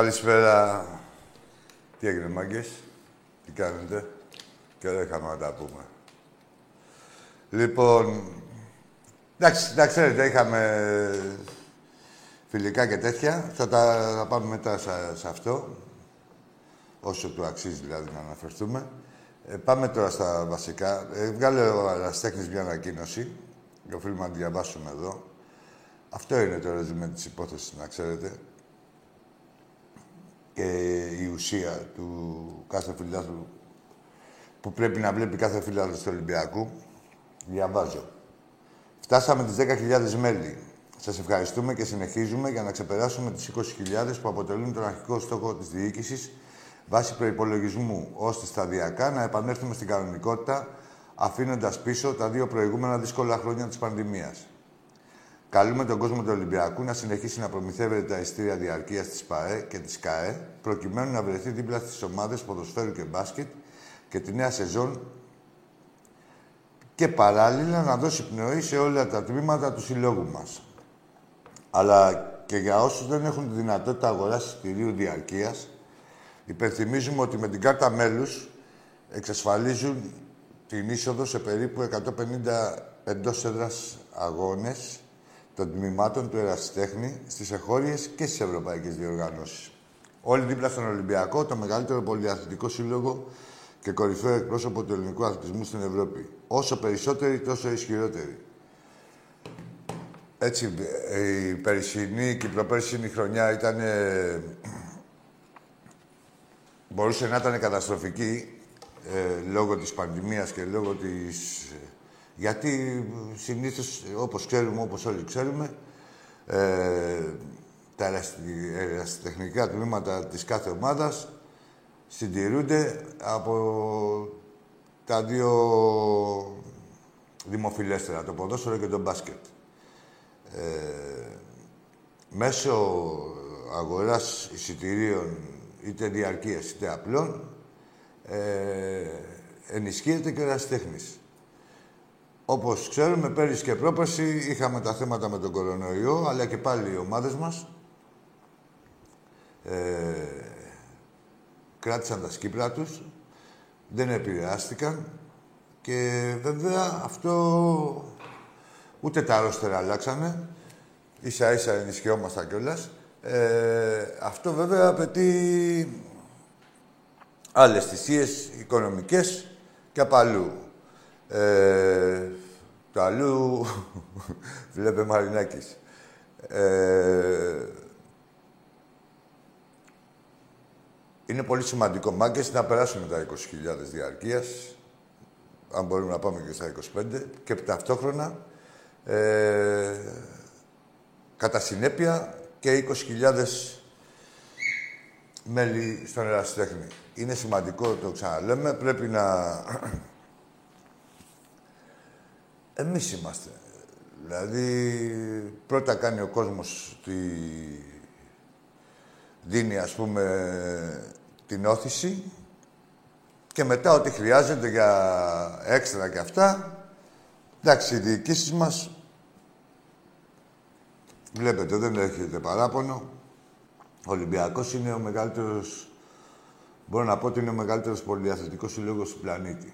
Καλησπέρα. Τι έγινε, μάγκες; Τι κάνετε; Και δεν είχαμε να τα πούμε. Λοιπόν, εντάξει, να ξέρετε, είχαμε φιλικά και τέτοια. Θα τα θα πάμε μετά σε, αυτό. Όσο του αξίζει, δηλαδή, να αναφερθούμε. Ε, πάμε τώρα στα βασικά. Ε, βγάλε ο Αραστέχνης μια ανακοίνωση. Και οφείλουμε να τη διαβάσουμε εδώ. Αυτό είναι το ρεζιμέ της υπόθεσης, να ξέρετε και η ουσία του κάθε φιλάθλου που πρέπει να βλέπει κάθε φιλάθλου του Ολυμπιακού. Διαβάζω. Φτάσαμε τις 10.000 μέλη. Σας ευχαριστούμε και συνεχίζουμε για να ξεπεράσουμε τις 20.000 που αποτελούν τον αρχικό στόχο της διοίκησης βάσει προϋπολογισμού, ώστε σταδιακά να επανέλθουμε στην κανονικότητα, αφήνοντας πίσω τα δύο προηγούμενα δύσκολα χρόνια της πανδημίας. Καλούμε τον κόσμο του Ολυμπιακού να συνεχίσει να προμηθεύεται τα ειστήρια διαρκείας της ΠαΕ και της ΚΑΕ, προκειμένου να βρεθεί δίπλα στις ομάδες ποδοσφαίρου και μπάσκετ και τη νέα σεζόν και παράλληλα να δώσει πνοή σε όλα τα τμήματα του συλλόγου μας. Αλλά και για όσους δεν έχουν τη δυνατότητα αγοράς εισιτηρίου διαρκείας, υπενθυμίζουμε ότι με την κάρτα μέλους εξασφαλίζουν την είσοδο σε περίπου 150 εντός έδρας αγώνες των τμήματων του ερασιτέχνη στις εγχώριες και στις ευρωπαϊκές διοργανώσεις. Όλοι δίπλα στον Ολυμπιακό, το μεγαλύτερο πολυαθλητικό σύλλογο και κορυφαίο εκπρόσωπο του ελληνικού αθλητισμού στην Ευρώπη. Όσο περισσότεροι, τόσο ισχυρότεροι. Έτσι, η περσινή και η προπέρσινη χρονιά ήταν... μπορούσε να ήταν καταστροφική ε, λόγω της πανδημίας και λόγω της γιατί συνήθως, όπως ξέρουμε, όπως όλοι ξέρουμε, ε, τα ερασιτεχνικά τμήματα της κάθε ομάδας συντηρούνται από τα δύο δημοφιλέστερα, το ποδόσφαιρο και το μπάσκετ. Ε, μέσω αγοράς εισιτηρίων είτε διαρκείας είτε απλών ε, ενισχύεται και ο ερασιτέχνης. Όπως ξέρουμε, πέρυσι και πρόπερσι είχαμε τα θέματα με τον κορονοϊό, αλλά και πάλι οι ομάδες μας ε, κράτησαν τα σκύπρα τους, δεν επηρεάστηκαν και βέβαια αυτό ούτε τα αρρώστερα αλλάξανε, ίσα ίσα ενισχυόμασταν κιόλας. Ε, αυτό βέβαια απαιτεί άλλες θυσίες οικονομικές και απ' αλλού. Ε, το αλλού βλέπε Μαρινάκης. Ε, είναι πολύ σημαντικό, μάγκες, να περάσουμε τα 20.000 διαρκείας, αν μπορούμε να πάμε και στα 25, και ταυτόχρονα, ε, κατά συνέπεια, και 20.000 μέλη στον ερασιτέχνη. Είναι σημαντικό, το ξαναλέμε, πρέπει να... Εμείς είμαστε. Δηλαδή, πρώτα κάνει ο κόσμος τη... δίνει, ας πούμε, την όθηση και μετά ό,τι χρειάζεται για έξτρα και αυτά, εντάξει, οι διοικήσεις μας, βλέπετε, δεν έχετε παράπονο. Ο Ολυμπιακός είναι ο μεγαλύτερος, μπορώ να πω ότι είναι ο μεγαλύτερος πολυαθλητικός σύλλογος του πλανήτη.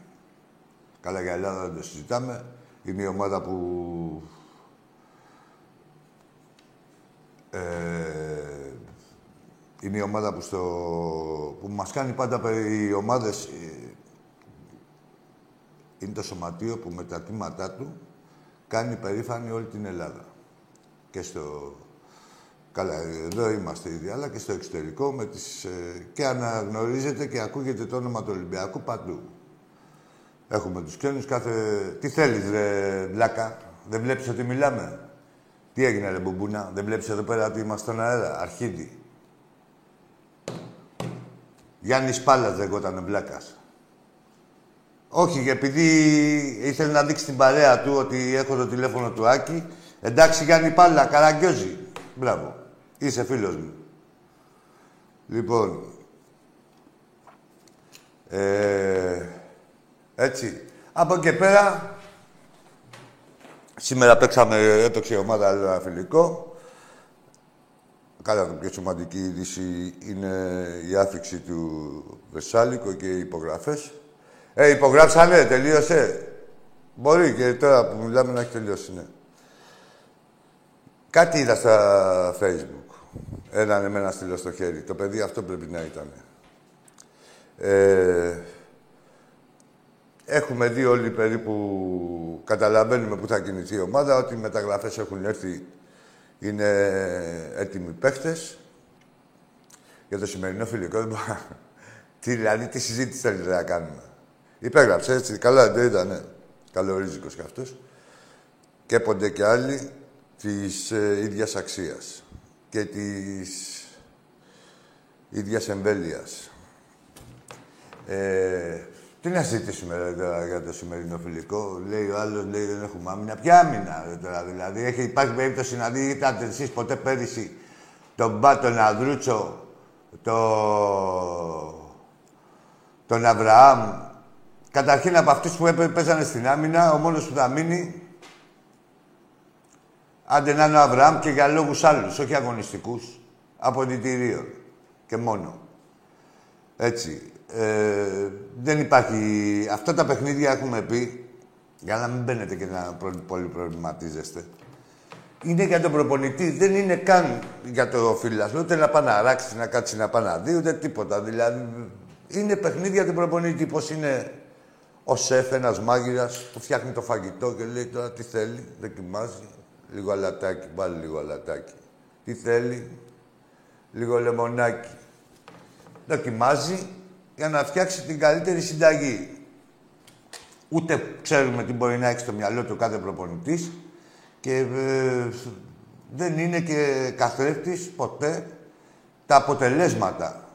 Καλά για Ελλάδα δεν το συζητάμε. Είναι η ομάδα που ε, είναι η ομάδα που, στο, που μας κάνει πάντα οι ομάδες... Ε, είναι το σωματείο που με τα τμήματά του κάνει περήφανη όλη την Ελλάδα. Και στο... Καλά, εδώ είμαστε ήδη, αλλά και στο εξωτερικό με τις, ε, και αναγνωρίζεται και ακούγεται το όνομα του Ολυμπιακού παντού. Έχουμε τους ξένους κάθε... Τι θέλεις, ρε Βλάκα, δεν βλέπεις ότι μιλάμε; Τι έγινε, ρε Μπουμπούνα, δεν βλέπεις εδώ πέρα ότι είμαστε στον αέρα, αρχίδι. Γιάννης Πάλας λέγονταν Βλάκας. Όχι, επειδή ήθελε να δείξει την παρέα του ότι έχω το τηλέφωνο του Άκη. Εντάξει, Γιάννη Πάλα, καραγκιόζη. Μπράβο. Είσαι φίλος μου. Λοιπόν. Ε, έτσι. Από και πέρα, σήμερα παίξαμε, έπαιξε η ομάδα ένα φιλικό. Καλά, το πιο σημαντική είδηση είναι η άφηξη του Βεσάλικο και οι υπογραφές. Ε, υπογράψανε, τελείωσε. Μπορεί και τώρα που μιλάμε να έχει τελειώσει, ναι. Κάτι είδα στα facebook. Έναν με ένα στυλό στο χέρι. Το παιδί αυτό πρέπει να ήταν. Ε, έχουμε δει όλοι περίπου, καταλαβαίνουμε που θα κινηθεί η ομάδα, ότι οι μεταγραφές έχουν έρθει, είναι έτοιμοι παίχτες. Για το σημερινό φιλικό, τι, δηλαδή, τι συζήτηση θέλετε να κάνουμε. Υπέγραψε έτσι. Καλά δεν ήταν. Ναι. Καλορίζικος κι αυτός. Και έπονται και άλλοι της ε, ίδιας αξίας και της ίδιας εμβέλειας. Ε, τι να συζητήσουμε τώρα για το σημερινό φιλικό; Λέει ο άλλος, λέει δεν έχουμε άμυνα. Ποια άμυνα τώρα δηλαδή. Έχει, υπάρχει περίπτωση να δείτε εσείς ποτέ πέρυσι τον Μπά, τον Αδρούτσο, το... τον Αβραάμ, Καταρχήν από αυτούς που παίζανε στην άμυνα, ο μόνος που θα μείνει. Άντε να είναι ο Αβραάμ και για λόγους άλλους, όχι αγωνιστικούς. Αποδητηρίων και μόνο. Έτσι. Ε, δεν υπάρχει... Αυτά τα παιχνίδια έχουμε πει, για να μην μπαίνετε και να πολύ προβληματίζεστε. Είναι για τον προπονητή, δεν είναι καν για το φίλο. Ούτε να πάει να ράξεις, να κάτσεις να πάει να δεις, ούτε τίποτα. Δηλαδή, είναι παιχνίδια του προπονητή. Πώς είναι ο σεφ, ένας μάγειρας που φτιάχνει το φαγητό και λέει τώρα τι θέλει, δοκιμάζει. Λίγο αλατάκι, πάλι λίγο αλατάκι. Τι θέλει, λίγο λεμονάκι. Δοκιμάζει για να φτιάξει την καλύτερη συνταγή. Ούτε ξέρουμε τι μπορεί να έχει στο μυαλό του κάθε προπονητής και ε, δεν είναι και καθρέφτης ποτέ τα αποτελέσματα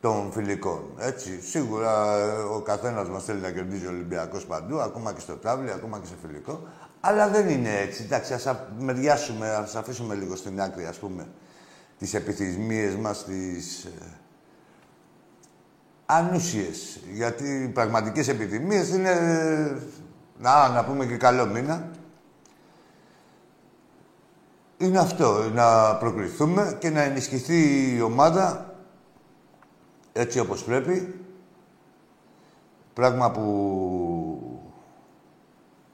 των φιλικών. Έτσι. Σίγουρα ε, ο καθένας μας θέλει να κερδίζει ο Ολυμπιακός παντού, ακόμα και στο τάβλι, ακόμα και σε φιλικό. Αλλά δεν είναι έτσι. Εντάξει, ας μεριάσουμε, ας αφήσουμε λίγο στην άκρη, ας πούμε, τις επιθυμίες μας, τις ε, ανούσιες. Γιατί οι πραγματικές επιθυμίες είναι, ε, να, να πούμε και καλό μήνα, είναι αυτό, να προκριθούμε και να ενισχυθεί η ομάδα έτσι όπως πρέπει. Πράγμα που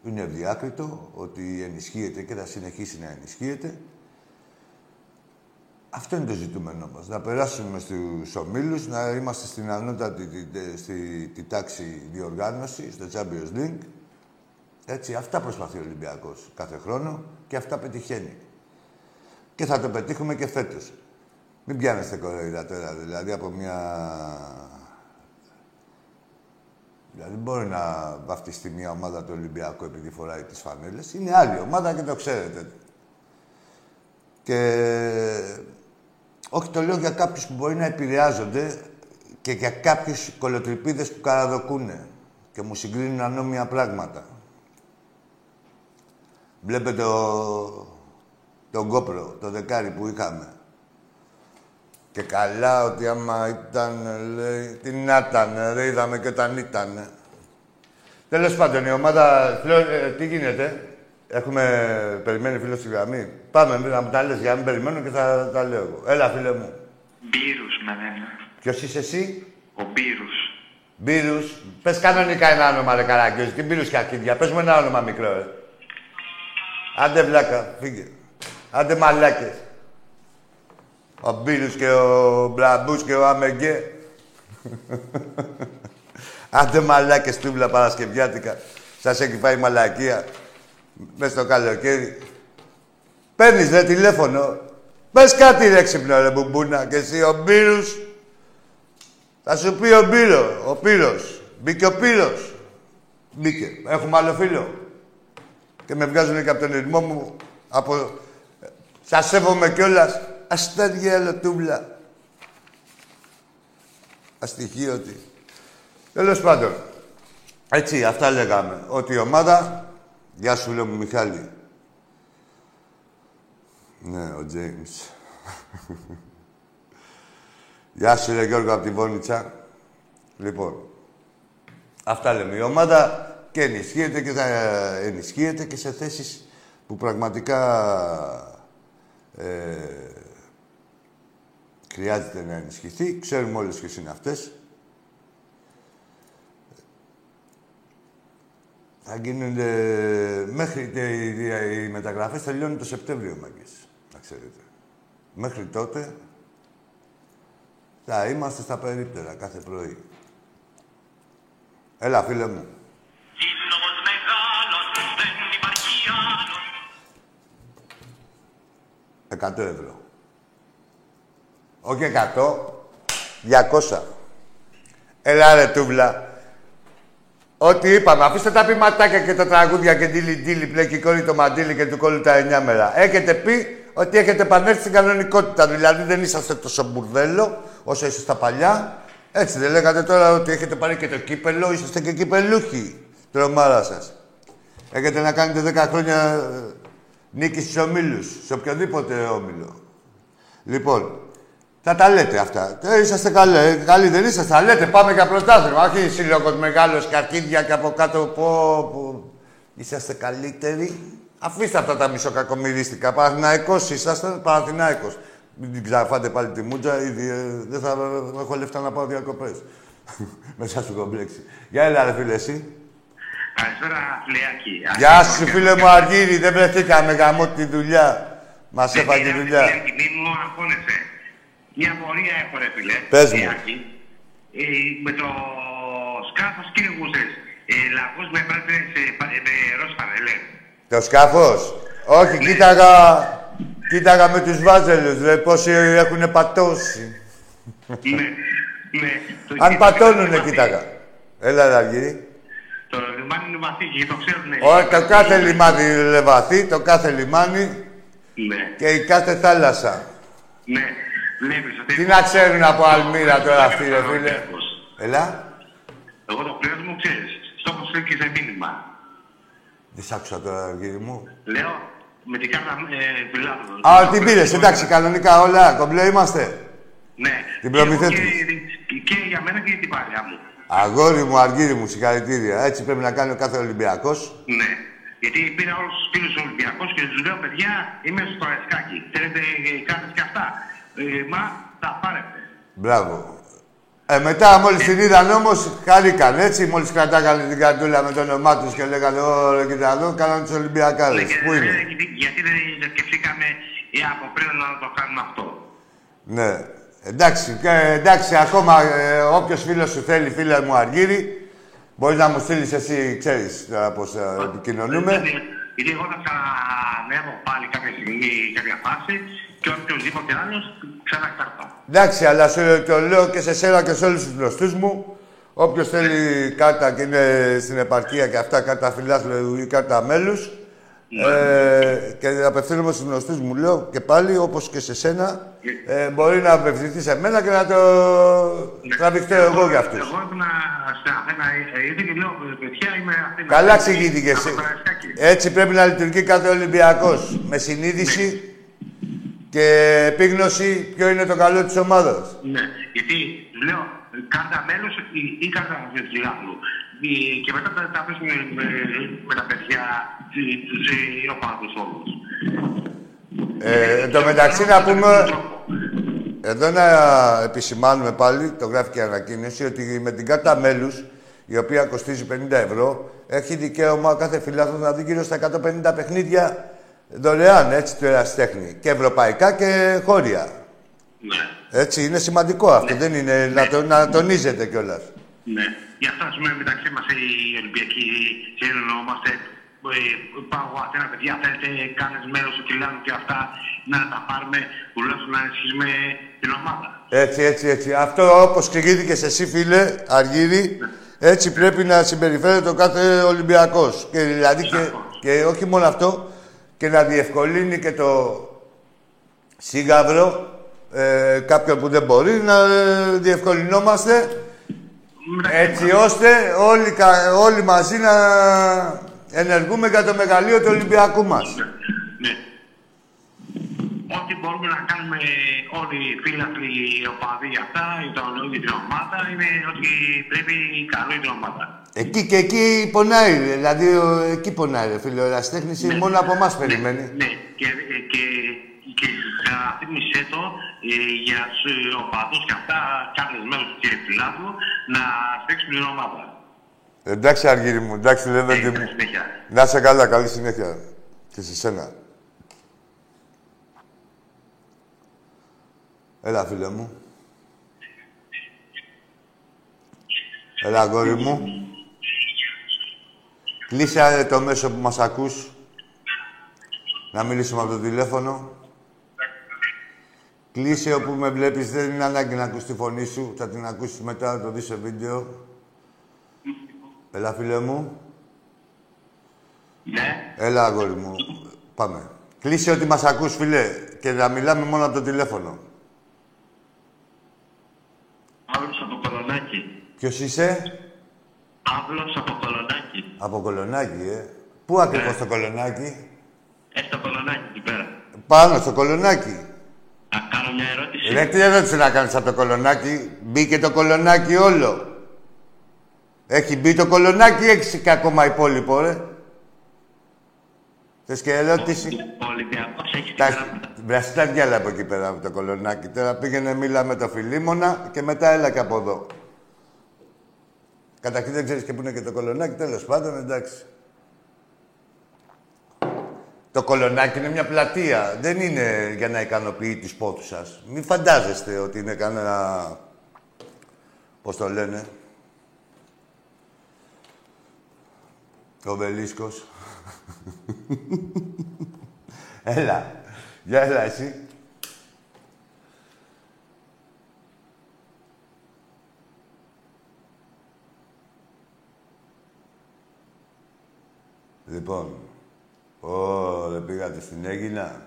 είναι διάκριτο, ότι ενισχύεται και θα συνεχίσει να ενισχύεται. Αυτό είναι το ζητούμενό μας. Να περάσουμε στους ομίλους, να είμαστε στην ανώτατη στη, τη τάξη διοργάνωση, στο Champions League. Έτσι, αυτά προσπαθεί ο Ολυμπιακός κάθε χρόνο και αυτά πετυχαίνει. Και θα το πετύχουμε και φέτος. Μην πιάνεστε κοροϊδά τώρα, δηλαδή από μια... Δηλαδή μπορεί να βαφτιστεί μια ομάδα του Ολυμπιακού επειδή φοράει τις φανέλες. Είναι άλλη ομάδα και το ξέρετε. Και όχι το λέω για κάποιους που μπορεί να επηρεάζονται και για κάποιους κολοτρυπίδες που καραδοκούνε και μου συγκρίνουν ανώμια πράγματα. Βλέπετε ο... τον κόπρο, το δεκάρι που είχαμε. Και καλά ότι άμα ήταν, λέει, τι να ήταν, ρε, είδαμε και όταν ήταν. Τέλος πάντων, η ομάδα, ε, τι γίνεται, έχουμε περιμένει φίλος στη γραμμή. Πάμε να μου τα λες για να μην περιμένω και θα τα λέω εγώ. Έλα, φίλε μου. Μπύρους με λένε. Ποιος είσαι εσύ; Ο Μπύρους. Μπύρους. Πες κανονικά ένα όνομα, ρε Καραγκιόζη. Τι Μπύρους και αρχίδια. Πες μου ένα όνομα μικρό, ρε. Άντε βλάκα, φύγε. Άντε μαλάκες. Ο Μπύρους και ο Μπραμπούς και ο Αμεγκέ. Άντε μαλάκες τούβλα Παρασκευιάτικα. Σας έχει φάει μαλακία. Μες στο καλοκαίρι. Παίρνεις ρε τηλέφωνο. Πες κάτι ρε ξυπνό ρε μπουμπούνα. Και εσύ ο Μπύρους. Θα σου πει ο Μπύρο, ο Πύρος. Μπήκε ο Πύρος. Μπήκε. Έχουμε άλλο φίλο. Και με βγάζουν και από τον ρυθμό μου. Από... Σας σέβομαι κιόλας. Αστέρια ελοτούβλα. Αστοιχείωτη. Τέλος πάντων. Έτσι, αυτά λέγαμε. Ότι η ομάδα... Γεια σου, λέω μου, Μιχάλη. Ναι, ο Τζέιμς. Γεια σου, ρε Γιώργο, από τη Βόνιτσα. Λοιπόν, αυτά λέμε. Η ομάδα και ενισχύεται και θα ενισχύεται και σε θέσεις που πραγματικά ε, χρειάζεται να ενισχυθεί. Ξέρουμε όλες ποιες είναι αυτές. Θα γίνονται μέχρι και οι, οι μεταγραφές τελειώνουν το Σεπτέμβριο, μάγκες, να ξέρετε. Μέχρι τότε θα είμαστε στα περίπτερα κάθε πρωί. Έλα, φίλε μου. Εκατό ευρώ. Όχι εκατό, διακόσα. Έλα ρε τούβλα. Ό,τι είπαμε, αφήστε τα ποιηματάκια και τα τραγούδια και ντύλι ντύλι πλέκει κόλλη το μαντίλι και του κόλλου τα εννιά μέρα. Έχετε πει ότι έχετε επανέλθει στην κανονικότητα. Δηλαδή δεν είσαστε τόσο μπουρδέλο όσο είστε στα παλιά. Έτσι δεν λέγατε τώρα ότι έχετε πάρει και το κύπελο, είσαστε και κυπελούχοι. Τρομάρα σας. Έχετε να κάνετε 10 χρόνια ε, νίκη στους ομίλους, σε οποιοδήποτε όμιλο. Λοιπόν, θα τα λέτε αυτά. Ε, είσαστε καλοί, ε, καλοί δεν είσαστε. Θα λέτε, πάμε για πρωτάθλημα. Όχι σύλλογος μεγάλος καρκίδια και από κάτω πω, πω. Είσαστε καλύτεροι. Αφήστε αυτά τα μισοκακομυρίστικα. Παναθηναϊκός είσαστε, Παναθηναϊκός. Μην την ξαναφάτε πάλι τη μούτζα, ήδη ε, δεν θα έχω λεφτά να πάω διακοπές. Μέσα στο κομπλέξι. Γεια έλα ρε φίλε εσύ. Καλησπέρα, Φιλεάκη. Γεια σου φίλε μου Αργύρι, δεν βρεθήκαμε γαμώ τη δουλειά. Μας έφαγε τη δουλειά. Φιλεάκη, μου αγχώνεσαι. Μια πορεία έχω ρε φίλε. Πες μου. Φιλεάκη. Ε, με το σκάφος κύριε Γούσες. Ε, λαγός με έπρεπε σε, με ροζ πανελέ. Το σκάφος; Όχι, κοίταγα, κοίταγα με τους βάζελους, ρε, πόσοι έχουν πατώσει. ναι, ναι. Το- Αν το- πατώνουνε, το- κοίταγα. Έλα, ρε, Αργύρι. Το λιμάνι είναι βαθύ και το ξέρουν. Όχι, το κάθε λιμάνι είναι βαθύ, το κάθε λιμάνι Ναι, και η κάθε θάλασσα. ναι. Βλέπεις ότι... Τι να ξέρουν από Αλμύρα τώρα αυτοί, ρε φίλε; Ολυμπιακός. Έλα. Εγώ το πλέον μου ξέρεις. Στόχος σου και σε μήνυμα. Δεν σ' άκουσα τώρα, Αργύρι μου. Λέω με την κάρτα ε, πιλάτου. Α, την πήρες, εντάξει, κανονικά όλα, κομπλέ είμαστε. Ναι. Την προμηθέτης. Και, και για μένα και για την παρέα μου. Αγόρι μου, Αργύρι μου, συγχαρητήρια. Έτσι πρέπει να κάνει ο κάθε Ολυμπιακός. Ναι. Γιατί πήρα όλους τους φίλους τους Ολυμπιακούς και τους λέω: Παιδιά, είμαι στο Εσκάκι. Θέλετε ε, κάρτες και αυτά. Ε, μα τα πάρετε. Μπράβο. Ε, μετά, μόλι την είδαν όμω, χάρηκαν έτσι. Μόλι κρατάγανε την καρτούλα με το όνομά του και λέγανε: Ωρε, κοίτα εδώ, κάνανε του Ολυμπιακάδε. Ναι, και Πού δεν- είναι. γιατί, γιατί δεν σκεφτήκαμε ε, από πριν να το κάνουμε αυτό. Ναι. Εντάξει, και, εντάξει, ακόμα ε, όποιο φίλο σου θέλει, φίλε μου Αργύρι, μπορεί να μου στείλει εσύ, ξέρει τώρα πώ επικοινωνούμε. Γιατί, γιατί εγώ θα ξανανεύω πάλι κάποια στιγμή, κάποια φάση και οποιοδήποτε άλλος ξανά κάρτα. Εντάξει, αλλά σου το λέω και σε σένα και σε όλους τους γνωστούς μου. Όποιος θέλει κάρτα και είναι στην επαρχία και αυτά, κάρτα φιλάθλου ή κάρτα μέλους, Ε, και απευθύνομαι στους γνωστούς μου λέω και πάλι, όπως και σε σένα, ε, μπορεί να απευθυνθείς σε μένα και να το τραβηχτώ εγώ για αυτούς. Εγώ ήμουν στην Αθήνα, ε, ήδη και λέω, παιδιά, είμαι Αθήνα. Καλά εξηγήθηκες. Από το Καραϊσκάκι. Έτσι πρέπει να λειτουργεί κάθε Ολυμπιακός. Με συνείδηση και επίγνωση ποιο είναι το καλό της ομάδας. Ναι, γιατί του λέω κάρτα μέλος ή, ή κάρτα φιλάθλου. Ε, Και μετά τα, τα αφήσουμε με, με τα παιδιά του οπαδού όλου. Ε, εν τω μεταξύ να πούμε, εδώ να επισημάνουμε πάλι, το γράφει και η ανακοίνωση, ότι με την κάρτα μέλους, η οποία κοστίζει 50 ευρώ, έχει δικαίωμα κάθε φιλάθλος να δει γύρω στα 150 παιχνίδια δωρεάν, έτσι, του ερασιτέχνη. Και ευρωπαϊκά και χώρια. Ναι, Έτσι, είναι σημαντικό αυτό, δεν είναι να, το, να τονίζεται κιόλας. ναι. Γι' αυτό ας πούμε μεταξύ μας οι Ολυμπιακοί συνεννοούμαστε. Ε, πάω εγώ Αθήνα, παιδιά, θέλετε κάνεις μέρος του Κιλάνου και αυτά να τα πάρουμε τουλάχιστον να ενισχύσουμε την ομάδα. Έτσι, έτσι, έτσι. Αυτό όπως εξηγήθηκες εσύ, φίλε, Αργύρι, έτσι πρέπει να συμπεριφέρεται ο κάθε Ολυμπιακός. Και δηλαδή και, και όχι μόνο αυτό, και να διευκολύνει και το σύγαβρο ε, κάποιον που δεν μπορεί, να ε, διευκολυνόμαστε έτσι ώστε όλοι, κα- όλοι μαζί να ενεργούμε για το μεγαλείο του Ολυμπιακού μας. Ναι. Ό,τι μπορούμε να κάνουμε όλοι οι φίλαθλοι, οι οπαδοί για αυτά, για το για την ομάδα, είναι ότι πρέπει καλό για την ομάδα. Εκεί και εκεί πονάει, δηλαδή ο- εκεί πονάει, ρε φίλε. Ο ερασιτέχνης είναι μόνο από εμάς περιμένει. Ναι, και, ε, και, και θύμισέ το ε, για τους οπαδού και αυτά, κάθε μέλο του κύριε Φιλάθλου, να στέξουν την ομάδα. Εντάξει, Αργύρι μου, εντάξει, Λεβέντη Ε, μου. συνέχεια. Να είσαι καλά, καλή συνέχεια. Και σε σένα. Έλα, φίλε μου. Έλα, αγόρι μου. Κλείσε ε, το μέσο που μας ακούς. Να μιλήσουμε από το τηλέφωνο. Κλείσε όπου με βλέπεις. Δεν είναι ανάγκη να ακούς τη φωνή σου. Θα την ακούσεις μετά, να το δεις σε βίντεο. Έλα, φίλε μου. Ναι, Έλα, αγόρι μου. Πάμε. Κλείσε ότι μας ακούς, φίλε, και να μιλάμε μόνο από το τηλέφωνο. Παύλος από Κολονάκι. Ποιος είσαι; Παύλος από Κολονάκι. Από Κολονάκι, ε. Πού ακριβώς το Κολονάκι; Ε, στο Κολονάκι εκεί πέρα. Πάνω στο Κολονάκι. Να κάνω μια ερώτηση. Ρε, τι ερώτηση να κάνεις από το Κολονάκι; Μπήκε το Κολονάκι όλο. Έχει μπει το Κολονάκι ή έχεις και ακόμα υπόλοιπο, ρε. Θες και ερώτηση; Ο Ολυμπιακός έχει την Τα γραμμή. βραστά διάλα από εκεί πέρα από το κολονάκι. Τώρα πήγαινε μίλα με το φιλίμωνα και μετά έλα και από εδώ. Καταρχήν δεν ξέρεις και πού είναι και το κολονάκι, τέλος πάντων, εντάξει. Το κολονάκι είναι μια πλατεία. Δεν είναι για να ικανοποιεί τους πόθους σας. Μην φαντάζεστε ότι είναι κανένα... Πώς το λένε. Ο Βελίσκος. Έλα. Για έλα εσύ. Λοιπόν, Ω, δεν πήγατε στην Έγινα.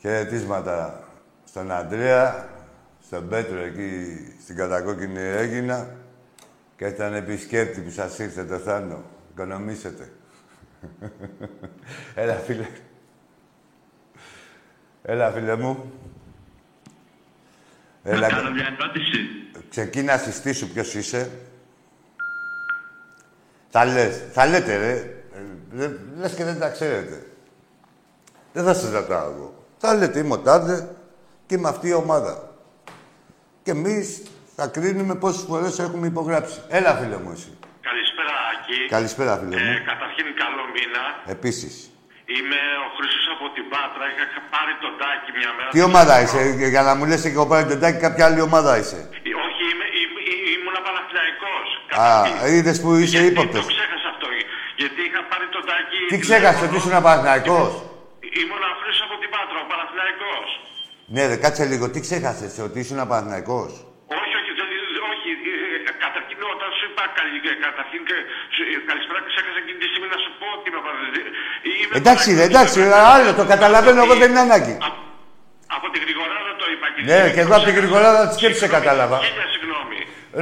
Χαιρετίσματα στον Αντρέα, στον Πέτρο εκεί στην κατακόκκινη Έγινα και ήταν επισκέπτη που σας ήρθε το Θάνο. Οικονομήσετε. Έλα, φίλε. Έλα, φίλε μου. Έλα, Να κάνω μια ερώτηση. ξεκίνα συστήσου ποιος είσαι. Θα λες, θα λέτε ρε. Ε, δεν- Λες και δεν τα ξέρετε. Δεν θα σας ρωτάω εγώ. Θα λέτε είμαι ο Τάδε και είμαι αυτή η ομάδα. Και εμείς θα κρίνουμε πόσες φορές έχουμε υπογράψει. Έλα, φίλε μου, εσύ. Καλησπέρα, Άκη. Καλησπέρα, φίλε μου. Ε, καταρχήν, καλό μήνα. Επίσης. Είμαι ο Χρήστος από την Πάτρα. Είχα πάρει τον τάκι μια μέρα. Τι ομάδα είσαι, για να μου λες και εγώ πάρει τον τάκι, κάποια άλλη ομάδα είσαι. Ε, Όχι, είμαι, είμαι, ήμουν Παναθηναϊκός. Α, Καταρχήν. είδες που είσαι Γιατί ύποπτος. Το ξέχασα αυτό; Γιατί είχα πάρει τον τάκι. Τι ξέχασες, ότι ήσουν Παναθηναϊκός; Ήμουν ο Χρήστος από την Πάτρα, ο Παναθηναϊκός. Ναι, ρε, κάτσε λίγο. Τι ξέχασες, ότι ήσουν Παναθηναϊκός; Όχι, όχι, δεν- όχι. ε, καταρχήν όταν σου είπα καλή, ε, καταρχήν και σου- ε, καλησπέρα και ξέχασα εκείνη τη στιγμή να σου πω ότι με παραδείγει. Εντάξει, ρε, εντάξει, άλλο το καταλαβαίνω, εγώ δεν είναι ανάγκη. Από τη γρηγοράδα το είπα. και Ναι, τη και εγώ από τη γρηγοράδα της σκέψης σε κατάλαβα. Χίλια συγγνώμη.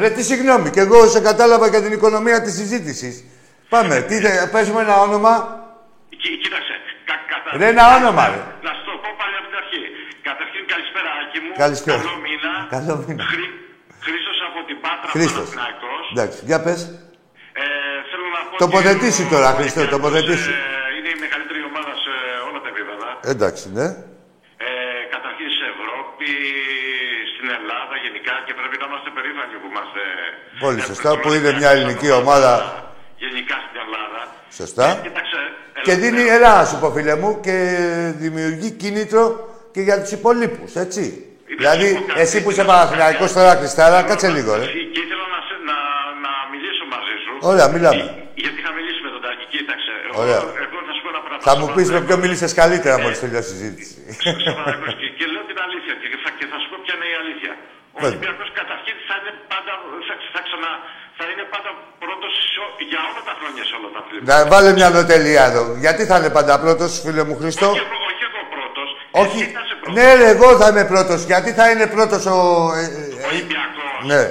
Ρε, τι συγγνώμη, και εγώ σε κατάλαβα για την οικονομία της συζήτησης. Πάμε, τι θε, παίζουμε ένα όνομα. Κοί- Κοίταξε. Κα, κατα- Ρε, ένα όνομα, ρε. Να σου το πω πάλι από την αρχή. Καταρχήν καλησπέρα, Άκη μου. Καλησπέρα. Καλό μήνα. Καλό μήνα. Χρή... Χρήστος από την Πάτρα, Χρήστος. Παναθηναϊκός. Εντάξει, για πες. Ε, θέλω να πω Τοποθετήσου ότι ο τώρα, Χριστέ, Ολυμπιακός, τοποθετήσου. ε, είναι η μεγαλύτερη ομάδα σε όλα τα επίπεδα. Εντάξει, ναι. Ε, καταρχήν σε Ευρώπη, στην Ελλάδα γενικά και πρέπει να είμαστε περήφανοι που είμαστε. Πολύ ε, σωστά, είμαστε που είναι μια μια ελληνική ομάδα. Γενικά στην Ελλάδα. Σωστά. Ε, κοίταξε, Και έλα, δίνει, ναι. έλα να σου πω φίλε μου, και δημιουργεί κίνητρο και για τους υπολείπους, έτσι. Δηλαδή, Να σου πω κάτι, εσύ που είσαι να σου πω Παναθηναϊκός κάτι. τώρα, Χριστάρα, Θέλω κάτσε να- λίγο, ρε. Και ήθελα να, σε- να, να μιλήσω μαζί σου. Ωραία, μιλάμε. Ε, Γιατί είχα μιλήσει με τον Τάκη, κοίταξε. Εγώ, Ωραία. εγώ θα σου πω ένα πράγμα. Θα μου Στο πεις με Παναθηναϊκό- ποιο μίλησες καλύτερα μόλις τελειώσει η συζήτηση. στο Παναθηναϊκός και, και λέω την αλήθεια και θα, και θα σου πω ποια είναι η αλήθεια. Ο Πες. Ολυμπιακός καταρχήν θα είναι πάντα, θα, θα, ξανα, θα είναι πάντα πρώτος σε- για όλα τα χρόνια σε όλα τα αθλήματα. Να βάλε μια νοτελεία εδώ. Γιατί θα είναι πάντα πρώτος, φίλε μου Χριστό; Όχι εγώ, όχι εγώ πρώτος. Όχι. Εσύ θα είσαι πρώτος. Ναι, ρε, εγώ θα είμαι πρώτος. Γιατί θα είναι πρώτος ο... ε, ε, ε, Ολυμπιακός. Ναι.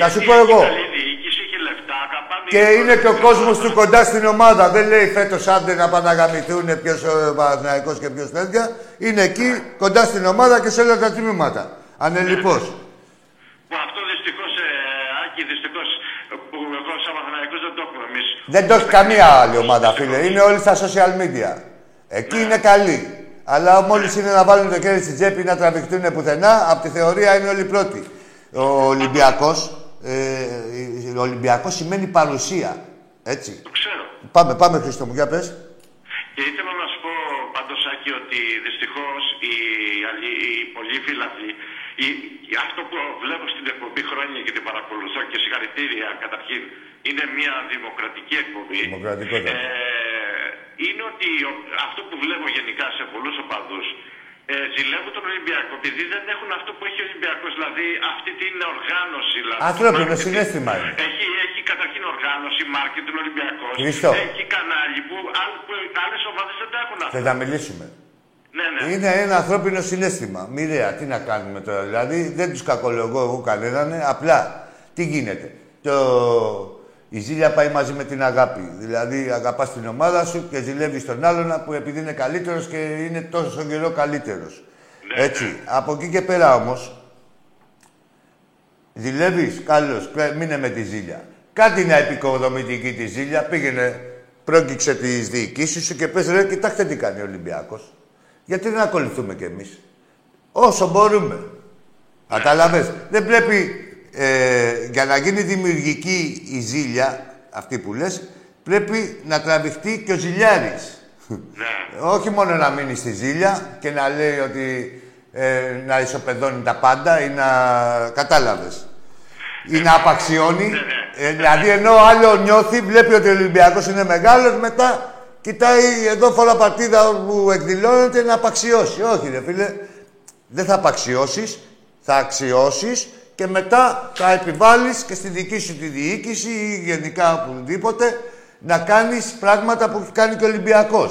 Θα σου Γιατί πω έχει εγώ. καλή διοίκηση, έχει λεφτά, αγαπάνε Και οι είναι και ο πρώτοι. κόσμος του κοντά στην ομάδα. Δεν λέει φέτος άντε να πάνε να γαμηθούν ποιος ο Παναθηναϊκός και ποιος τέτοια. Είναι εκεί κοντά στην ομάδα και σε όλα τα τμήματα. Ανελιπώς. Που αυτό δυστυχώς, ε, Άκη, δυστυχώς, ε, που εγώ σαν Παναθηναϊκός δεν το έχουμε εμείς. Δεν το έχει καμία άλλη ομάδα, φίλε. Είναι όλοι στα social media. Εκεί είναι καλοί. Αλλά μόλις είναι να βάλουν το χέρι στην τσέπη να τραβηχτούν πουθενά, από τη θεωρία είναι όλοι πρώτοι. Ο Ολυμπιακός. Ε, ο Ολυμπιακός σημαίνει παρουσία. Έτσι. Το ξέρω. Πάμε, πάμε Χριστό μου, για πες. Και ήθελα να σου πω πάντως, Άκη, ότι δυστυχώς οι, αλλοί- οι πολλοί φίλαθλοι, οι- οι- αυτό που βλέπω στην εκπομπή χρόνια και την παρακολουθώ και συγχαρητήρια καταρχήν, είναι μια δημοκρατική εκπομπή. Δημοκρατικότητα. Ε, είναι ότι ο- αυτό που βλέπω γενικά σε πολλούς οπαδούς, ε, ζηλεύουν τον Ολυμπιακό, επειδή δεν έχουν αυτό που έχει ο Ολυμπιακός, δηλαδή αυτή την οργάνωση. Δηλαδή, Ανθρώπινο marketing. συναίσθημα είναι. Έχει, έχει καταρχήν οργάνωση, marketing Ολυμπιακός. Χρήστο. Έχει κανάλι που, άλλ- που άλλες ομάδες δεν τα έχουν αυτά. Θες να μιλήσουμε. Ναι, ναι. Είναι ένα ανθρώπινο συνέστημα. Μοιραία. Τι να κάνουμε τώρα. Δηλαδή δεν τους κακολογώ εγώ κανέναν. Απλά τι γίνεται. Το... Η ζήλια πάει μαζί με την αγάπη. Δηλαδή αγαπάς την ομάδα σου και ζηλεύεις τον άλλον που επειδή είναι καλύτερος και είναι τόσο καιρό καλύτερος. Ναι, Έτσι. Από εκεί και πέρα όμως. Ζηλεύεις, καλώ. Μείνε με τη ζήλια. Κάτι να επικοδομητική τη ζήλια. Πήγαινε, πρόκειξε τις διοικήσεις σου και πες ρε, κοιτάξτε τι κάνει ο Ολυμπιακός. Γιατί δεν ακολουθούμε κι εμείς. Όσο μπορούμε. Κατάλαβες. Δεν πρέπει ε, για να γίνει δημιουργική η ζήλια, αυτή που λες, πρέπει να τραβηχτεί και ο ζηλιάρης. ναι. Όχι μόνο να μείνει στη ζήλια και να λέει ότι ε, να ισοπεδώνει τα πάντα ή να... Κατάλαβες. Ή να απαξιώνει. Ε, δηλαδή, ενώ άλλο νιώθει, βλέπει ότι ο Ολυμπιακός είναι μεγάλος, μετά κοιτάει εδώ φορά παρτίδα που εκδηλώνεται να απαξιώσει. Όχι, ρε φίλε. Δεν θα απαξιώσεις, θα αξιώσεις και μετά θα επιβάλλεις και στη δική σου τη διοίκηση ή γενικά οπουδήποτε να κάνεις πράγματα που έχει κάνει και ο Ολυμπιακός.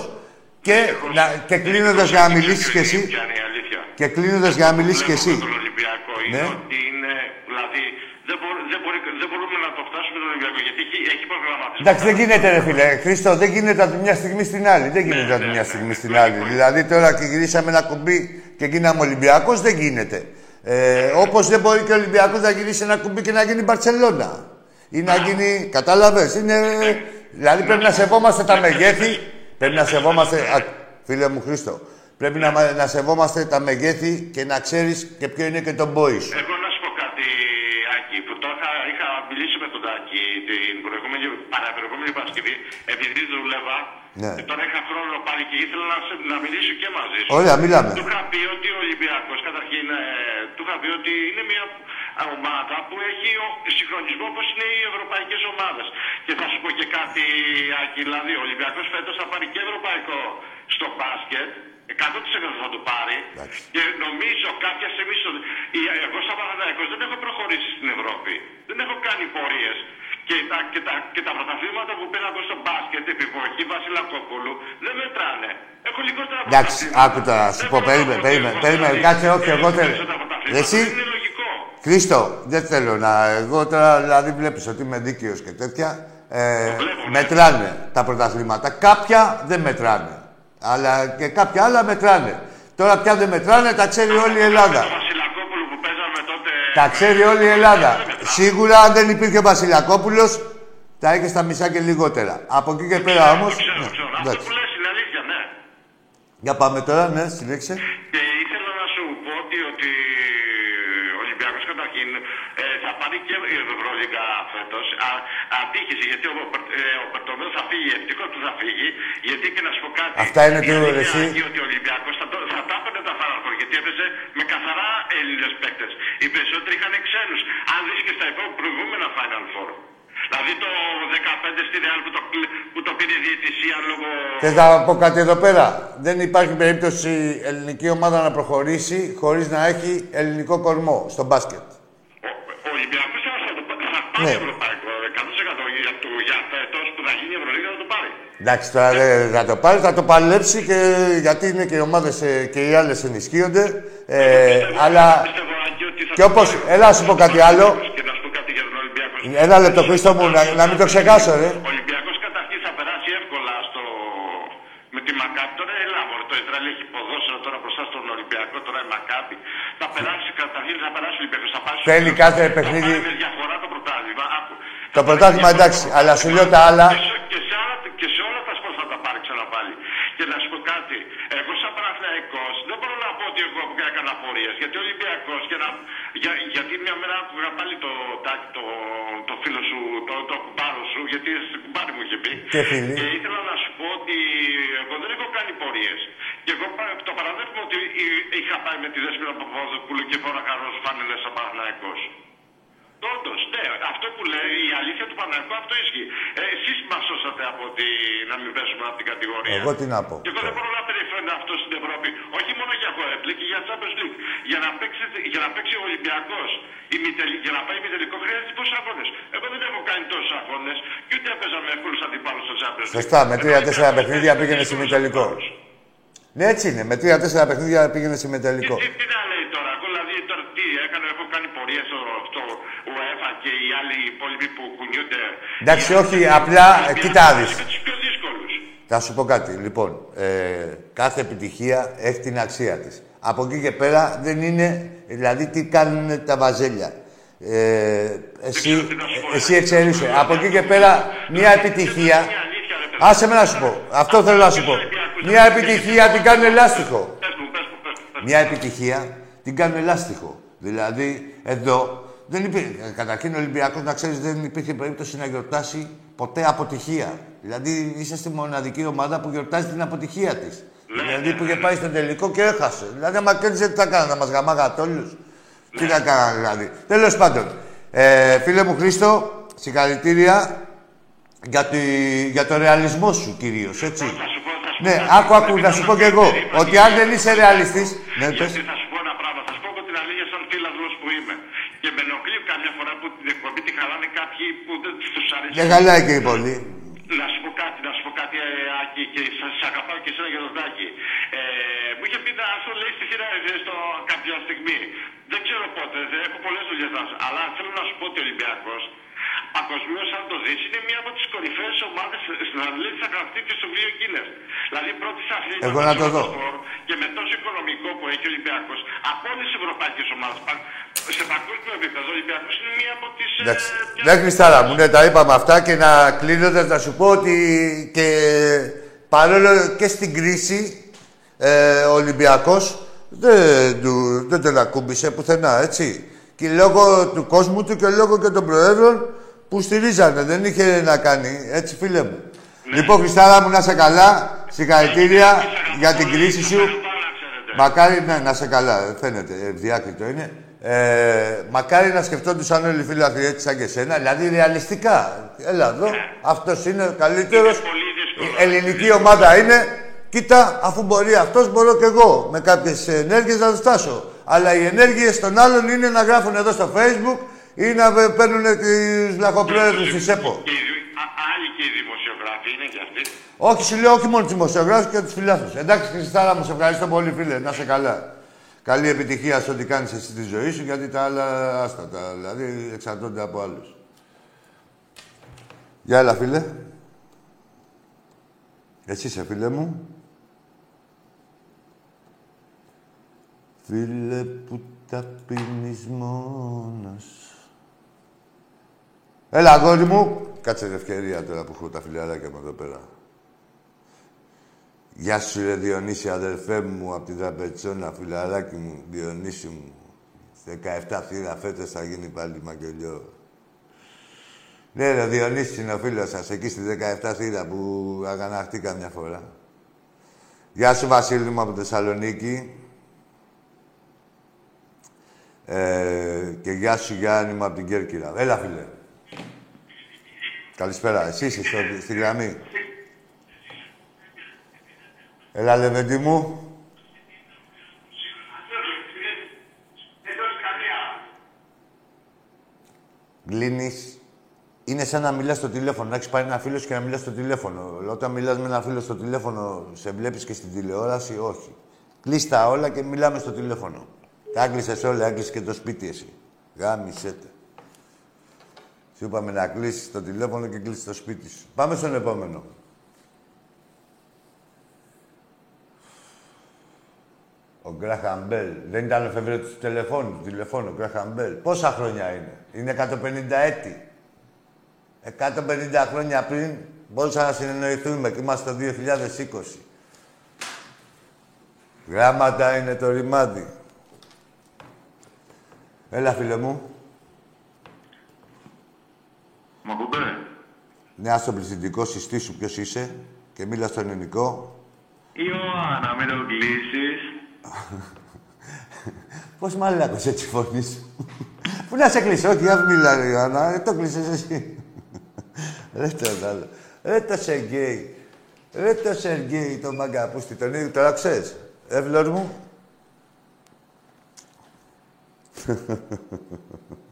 Και, να, και κλείνοντας για να μιλήσεις κι εσύ, Ποια είναι η αλήθεια; και κλείνοντας για να μιλήσεις κι Βλέπω εσύ. με τον Ολυμπιακό είναι Ναι. ότι είναι, δηλαδή, δεν, μπορώ, δεν, μπορεί, δεν μπορούμε να το φτάσουμε τον Ολυμπιακό γιατί έχει, έχει προγραμματισμό. Εντάξει, δεν γίνεται, ρε φίλε. Χρήστο, δεν γίνεται από τη μια στιγμή στην άλλη. Δεν γίνεται από τη μια στιγμή στην άλλη. Δηλαδή τώρα και γυρίσαμε ένα κουμπί και γίναμε Ολυμπιακός, δεν γίνεται. Ε, Όπως δεν μπορεί και ο Ολυμπιακός να γυρίσει ένα κουμπί και να γίνει Μπαρσελόνα. Ή να γίνει. Κατάλαβες. Είναι... Δηλαδή πρέπει να σεβόμαστε τα μεγέθη. Πρέπει να σεβόμαστε. Α, φίλε μου Χρήστο. Πρέπει να, μα- να σεβόμαστε τα μεγέθη και να ξέρεις και ποιο είναι και το μπόι σου. Εγώ να σου πω κάτι, Άκη, που το είχα, είχα μιλήσει με τον Τάκη την προηγούμενη, παραπροηγούμενη Παρασκευή, επειδή δούλευα. Ναι. Και τώρα είχα χρόνο πάλι και ήθελα να, σε- να μιλήσω και μαζί σου. Ωραία, μιλάμε. Του είχα πει ότι ο Ολυμπιακός, καταρχήν, ε, του είχα πει ότι είναι μια ομάδα που έχει ο συγχρονισμό όπως είναι οι ευρωπαϊκές ομάδες. Και θα σου πω και κάτι, Άκη, δηλαδή ο Ολυμπιακός φέτος θα πάρει και ευρωπαϊκό στο μπάσκετ, 100% θα το πάρει. Εντάξει. Και νομίζω κάποια στιγμή. στο- η- Εγώ, σαν Παναθηναϊκός, δεν έχω προχωρήσει στην Ευρώπη. Δεν έχω κάνει πορείες. Και τα, και, τα, και τα πρωταθλήματα που πήρα εγώ στο μπάσκετ, εποχή Βασιλακόπουλου, δεν μετράνε. Έχω λιγότερα Εντάξει, πρωταθλήματα. άκου τώρα, να σου Δεν πω, μπορώ να περίμενε, πω περίμενε, ότι περίμενε, δηλαδή, κάτσε, όχι, εγώ έχω θέλω. περισσότερα πρωταθλήματα. Εσύ, Δεν είναι λογικό. Χρήστο, δεν θέλω να. Εγώ τώρα δηλαδή βλέπεις ότι είμαι δίκαιος και τέτοια. Ε, βλέπω, ναι. μετράνε τα πρωταθλήματα. Κάποια δεν μετράνε. Αλλά και κάποια άλλα μετράνε. Τώρα πια δεν μετράνε, τα ξέρει όλη η Ελλάδα. Το Βασιλακόπουλο που παίζαμε τότε. Τα ξέρει όλη η Ελλάδα. Σίγουρα αν δεν υπήρχε ο Βασιλακόπουλο, τα είχε στα μισά και λιγότερα. Από εκεί και πέρα όμως. Το ξέρω, ξέρω. Αυτό που λες είναι αλήθεια, ναι. Για πάμε τώρα, ναι, συνέχισε. Και ήθελα να σου πω ότι, ότι ο Ολυμπιακός καταρχήν ε, θα πάρει και η Ευρωλίγκα φέτος. Α, ατύχησε γιατί ο, Περ- ε, ο Περτομέο θα φύγει, ευτυχώς που θα φύγει. Γιατί και να σου πω κάτι. Αυτά είναι η του, αλήθεια εσύ. είναι ότι ο Ολυμπιακός θα, το- θα τα έπαιρνε τα Final Four γιατί έπαιζε με καθαρά Έλληνες παίκτες. Οι περισσότεροι είχαν ξένους. Αν δεις και στα υπόλοιπα προηγούμενα Final Four. Δηλαδή το 15 στη Real που το, που το πήρε η διαιτησία λόγω... Θες να πω κάτι εδώ πέρα; Δεν υπάρχει περίπτωση η ελληνική ομάδα να προχωρήσει χωρίς να έχει ελληνικό κορμό στο μπάσκετ. Ο, ο Ολυμπιακός θα, θα, το πά- θα πάρει Ναι. ευρωπαϊκό 100% για, το, για φέτος που θα γίνει η Ευρωλίγα θα το πάρει. Εντάξει, τώρα δεν θα το πάρει, θα το παλέψει και γιατί είναι και οι ομάδες και οι άλλες ενισχύονται. Ε, Πιστεύω- αλλά πιστεύω, Άκη, ότι θα και το όπως- πάρει. έλα να σου πω κάτι άλλο. Και να σου πω κάτι για τον Ολυμπιακό. ένα λεπτό, Χρήστο μου, να, να μην το ξεχάσω, ρε. Ο Ολυμπιακός καταρχήν θα περάσει εύκολα στο... με τη Μακάπη. Τώρα έλα, μωρέ, το Ισραήλ έχει ποδόσφαιρο τώρα μπροστά στον Ολυμπιακό, τώρα η Μακάπη. Θα περάσει καταρχήν, θα περάσει ο Ολυμπιακός. Θα πάει στο- Θέλει κάθε θα παιχνίδι- πάρει με διαφορά το πρωτάθλημα. Άκου. Το πρωτάθλημα εντάξει, αλλά σου λέω τα άλλα. Και σε, και σε, άλλα, και σε όλα τα σπορ θα τα πάρει ξανά πάλι. Και να σου πω κάτι. Εγώ σαν Παναθηναϊκός δεν μπορώ να πω ότι εγώ έκανα πορείες. Γιατί ο Ολυμπιακός και να, για, γιατί μια μέρα άκουγα πάλι το, τάκι, το, το φίλο σου, το, το κουμπάρο σου, γιατί στην κουμπάρι μου είχε πει. Και φίλοι. Και ήθελα να σου πω ότι εγώ δεν έχω κάνει πορείες. Και εγώ πα- το παραδέχομαι ότι εί- είχα πάει με τη Δέσποινα Παπαδοπούλου και φορά καρός φάνελες σαν Παναθηναϊκός. Όντω, ναι, αυτό που λέει η αλήθεια του Παναγικού αυτό ισχύει. Ε, Εσεί μα σώσατε από τη... να μην πέσουμε από την κατηγορία. Εγώ τι να πω. Και εγώ δεν μπορώ να περιφέρω αυτό στην Ευρώπη, όχι μόνο για Χορέπλη και για Champions League. Για να παίξει, για να παίξει ο Ολυμπιακό, για να πάει ημιτελικό χρειάζεται πόσου αγώνε. Εγώ δεν έχω κάνει τόσου αγώνε και ούτε έπαιζα με εύκολου αντιπάλου στο Champions League. Σωστά, με Εγώ τρία-τέσσερα έπαιζα με παιχνίδια εύκολους πήγαινε σε ημιτελικό. Αντιπάλους. Ναι, έτσι είναι. Με τρία-τέσσερα παιχνίδια πήγαινε σε Τι, μετελικό. τι, τι να λέει τώρα, εγώ δηλαδή τώρα τι έκανα, έχω κάνει πορεία στο, στο UEFA και οι άλλοι υπόλοιποι που κουνιούνται. Εντάξει, Οι όχι, άλλοι- απλά, οι κοίτα να άλλοι δεις. Με τους πιο δύσκολους. Θα σου πω κάτι. Λοιπόν, ε, κάθε επιτυχία έχει την αξία της. Από εκεί και πέρα δεν είναι, δηλαδή τι κάνουν τα βαζέλια. Ε, εσύ, ξέρω τι να σου πω, εσύ ρε. εξαιρείσαι. Από εκεί και πέρα μια επιτυχία... Είναι αλήθεια, ρε παιδί. Άσε με να σου πω. Αυτό θέλω να σου πω. Μια επιτυχία την κάνουν ελάστιχο. Πες μου, πες μου, πες μου, πες μου. Μια επιτυχία την κάνουν ελάστιχο. Δηλαδή, εδώ δεν υπήρχε. Καταρχήν ο Ολυμπιακός, να ξέρεις, δεν υπήρχε περίπτωση να γιορτάσει ποτέ αποτυχία. Δηλαδή, είσαστε η μοναδική ομάδα που γιορτάζει την αποτυχία της. Δηλαδή, που είχε πάει στον τελικό και έχασε. Δηλαδή, άμα κέρδισε, τι θα κάνανε, να μας γαμάγατε όλους. Τι θα κάνανε, δηλαδή. Τέλος πάντων, ε, φίλε μου Χρήστο, συγχαρητήρια για, τη, για το ρεαλισμό σου κυρίως, έτσι. Θα σου πω, θα σου πω Ναι, κάτι. άκου, άκου, να σου πω κι εγώ. Περίμενε, Ότι αν δεν είσαι ρεαλιστής... Ναι, πες. Γιατί θα σου πω ένα πράγμα, θα σου πω εγώ την αλήθεια σαν φίλαθλος που είμαι. Και με ενοχλεί καμιά φορά που την εκπομπή τη χαλάνε κάποιοι που δεν τους αρέσει. Δεν χαλάει και η πολύ. Να σου πω κάτι, να σου πω κάτι, ε, Άκη, και σα αγαπάω και εσένα για τον Τάκη. Ε, μου είχε πει να σου λέει στη θύρα ε, στο κάποια στιγμή. Δεν ξέρω πότε, δεν έχω πολλές δουλειές να σου. Αλλά θέλω να σου πω ότι ο Ολυμπιακός παγκοσμίως, αν το δεις, είναι μία από τις κορυφαίες ομάδες στην αθλήτη θα γραφτεί και στο βίο Guinness. Δηλαδή πρώτης αθλήτη Εγώ να το δω. και με τόσο οικονομικό που έχει ο Ολυμπιακός από όλες τις ευρωπαϊκές ομάδες. Σε παγκόσμιο επίπεδο, ο Ολυμπιακός είναι μία από τις. Εντάξει. Δεν Χριστάρα μου, ναι, τα είπαμε αυτά και να κλείνοντας να σου πω ότι και παρόλο και στην κρίση ε, ο Ολυμπιακός δεν, του, δεν τον ακούμπησε πουθενά, έτσι. Και λόγω του κόσμου του και λόγω και των προέδρων που στηρίζανε. Δεν είχε να κάνει. Έτσι, φίλε μου. Λοιπόν, Χριστάρα μου, να είσαι καλά. Συγχαρητήρια για την κρίση σου. Μακάρι ναι, να είσαι καλά, φαίνεται, ευδιάκριτο είναι. Ε, μακάρι να σκεφτόντουσαν όλοι οι φίλοι έτσι σαν και εσένα, δηλαδή ρεαλιστικά. Έλα εδώ, αυτός είναι ο καλύτερος. πολύ δύσκολο. Η ελληνική ομάδα είναι Κοίτα, αφού μπορεί αυτός, μπορώ κι εγώ με κάποιες ενέργειες να το φτάσω. Αλλά οι ενέργειες των άλλων είναι να γράφουν εδώ στο Facebook ή να παίρνουν τους λαχοπρόεδρου τη ΕΠΟ. Άλλοι και οι δημοσιογράφοι είναι και αυτοί. Όχι, σου λέω όχι μόνο τους δημοσιογράφους και τους φιλάθλους. Εντάξει, Χριστάρα μου, σε ευχαριστώ πολύ, φίλε. Να σε καλά. Καλή επιτυχία σε ό,τι κάνεις εσύ στη ζωή σου, γιατί τα άλλα άστατα. Δηλαδή εξαρτώνται από άλλους. Γεια, έλα, φίλε. Εσύ είσαι, φίλε μου. Φίλε που τα πίνεις μόνος. Έλα, αγόρι μου. Κάτσε την ευκαιρία τώρα που έχω τα φιλαράκια μου εδώ πέρα. Γεια σου, ρε Διονύση, αδερφέ μου, από την Τραπετσόνα, φιλαράκι μου, Διονύση μου. 17 θύρα φέτος θα γίνει πάλι μακελιό. Ναι, ρε Διονύση είναι ο φίλος σας, εκεί στη 17 θύρα που αγαναχτήκα μια φορά. Γεια σου, Βασίλη μου, από Θεσσαλονίκη. Ε, και γεια σου, Γιάννη μου, από την Κέρκυρα. Έλα, φίλε. Καλησπέρα. Εσύ είσαι στη γραμμή. Έλα, Λεβέντη μου. Γλίνεις. Είναι σαν να μιλάς στο τηλέφωνο. Να έχεις πάρει ένα φίλο και να μιλάς στο τηλέφωνο. Όταν μιλάς με ένα φίλο στο τηλέφωνο, σε βλέπεις και στην τηλεόραση, όχι. Κλείστα όλα και μιλάμε στο τηλέφωνο. Τα κλείσες όλα, έκλεισες και το σπίτι εσύ. Γάμισέτε. Σου είπαμε να κλείσει το τηλέφωνο και κλείσει το σπίτι σου. Πάμε στον επόμενο. Ο Γκράχαμ Μπέλ. Δεν ήταν ο εφευρέτη του τηλεφώνου, του τηλεφώνου, ο Γκράχαμ Μπέλ. Πόσα χρόνια είναι; Είναι 150 έτη. 150 χρόνια πριν μπορούσαμε να συνεννοηθούμε και είμαστε το 2020. Γράμματα είναι το ρημάδι. Έλα, φίλε μου. Μ' ακούτε; Ναι, στο πληθυντικό συστήσου ποιος είσαι και μίλα στο ελληνικό. Ιωάννα, μην το κλείσεις. Πώς μαλάκος έτσι φωνής. Πού να σε κλείσω, όχι, δεν μιλά, ρε Ιωάννα. Δεν το κλείσες εσύ. Ρε το άλλο. Ρε το Σεργέη. Ρε το Σεργέη, το μαγκαπούστη, τον ίδιο, τώρα ξέρεις. Εύλορ μου.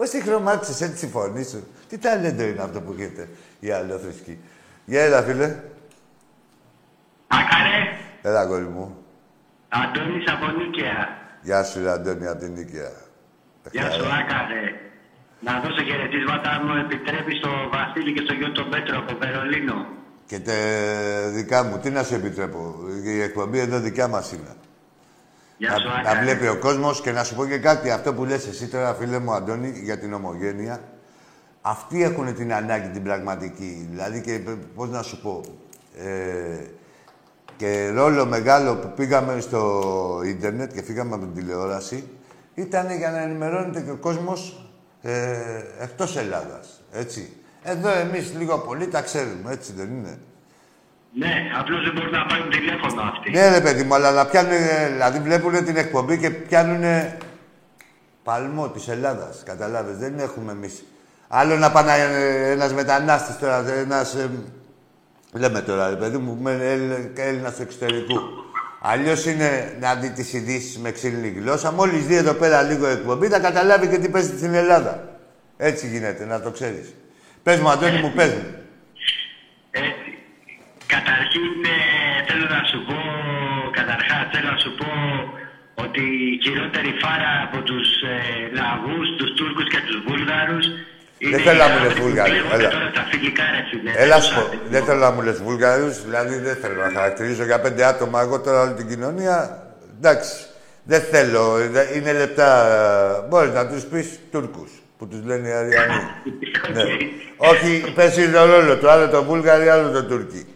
Πώς τη χρωμάτισες έτσι τη φωνή σου. Τι ταλέντο είναι αυτό που έχετε, οι αλλοθρησκοί. Για έλα, φίλε. Άκαρε. Έλα, κόρη μου. Αντώνης από Νίκαια. Γεια σου, ρε Αντώνη, από την Νίκαια. Γεια σου, Άκαρε. Να δώσω χαιρετίσματα, μου επιτρέπεις στο Βασίλη και στο γιο τον Πέτρο από Βερολίνο. Και τε δικά μου, τι να σου επιτρέπω. Η εκπομπή εδώ δικιά μας είναι. Γεια σου, να, Άκαρε. να βλέπει ο κόσμος και να σου πω και κάτι. Αυτό που λες εσύ τώρα, φίλε μου, Αντώνη, για την ομογένεια. Αυτοί έχουν την ανάγκη την πραγματική. Δηλαδή και πώς να σου πω. Ε, και ρόλο μεγάλο που πήγαμε στο ίντερνετ και φύγαμε από την τηλεόραση ήταν για να ενημερώνεται και ο κόσμος ε, εκτός Ελλάδας. Έτσι. Εδώ εμείς λίγο πολύ τα ξέρουμε, έτσι δεν είναι. Ναι, απλώς δεν μπορούν να πάρουν τηλέφωνο αυτοί. Ναι, ρε παιδί μου, αλλά να πιάνουν, δηλαδή βλέπουν την εκπομπή και πιάνουν παλμό της Ελλάδας. Καταλάβες, δεν έχουμε εμείς. Άλλο να πάει ένας μετανάστης τώρα, ένας... ε, λέμε τώρα, ρε παιδί μου, με Έλλη- Έλληνας του εξωτερικού. Αλλιώς είναι να δει τις ειδήσεις με ξύλινη γλώσσα. Μόλις δει εδώ πέρα λίγο εκπομπή, θα καταλάβει και τι παίζει στην Ελλάδα. Έτσι γίνεται, να το ξέρεις. Πες μου, Αντώνη μου, πες μου. Έτσι. Καταρχήν ε, θέλω να σου πω, καταρχάς θέλω να σου πω ότι η κυριότερη φάρα από τους ε, λαγούς, τους Τούρκους και τους Βούλγαρους είναι θέλω να οι μου λες άνθρωποι που Βούλγαροι, κλέβονται έλα. τώρα στα φιλικά ρε φίλε. Έλα Δεν σου πω. τους άντρες. Δεν θέλω να μου λες Βούλγαρους, δηλαδή δεν θέλω να χαρακτηρίζω για πέντε άτομα εγώ τώρα όλη την κοινωνία. Εντάξει. Δεν θέλω. δε- Είναι λεπτά. Μπορείς να τους πεις Τούρκους που τους λένε οι Αρειανοί. ναι. Όχι, παίζει το ρόλο του. Άλλο το Βούλγαροι, άλλο το Τούρκοι.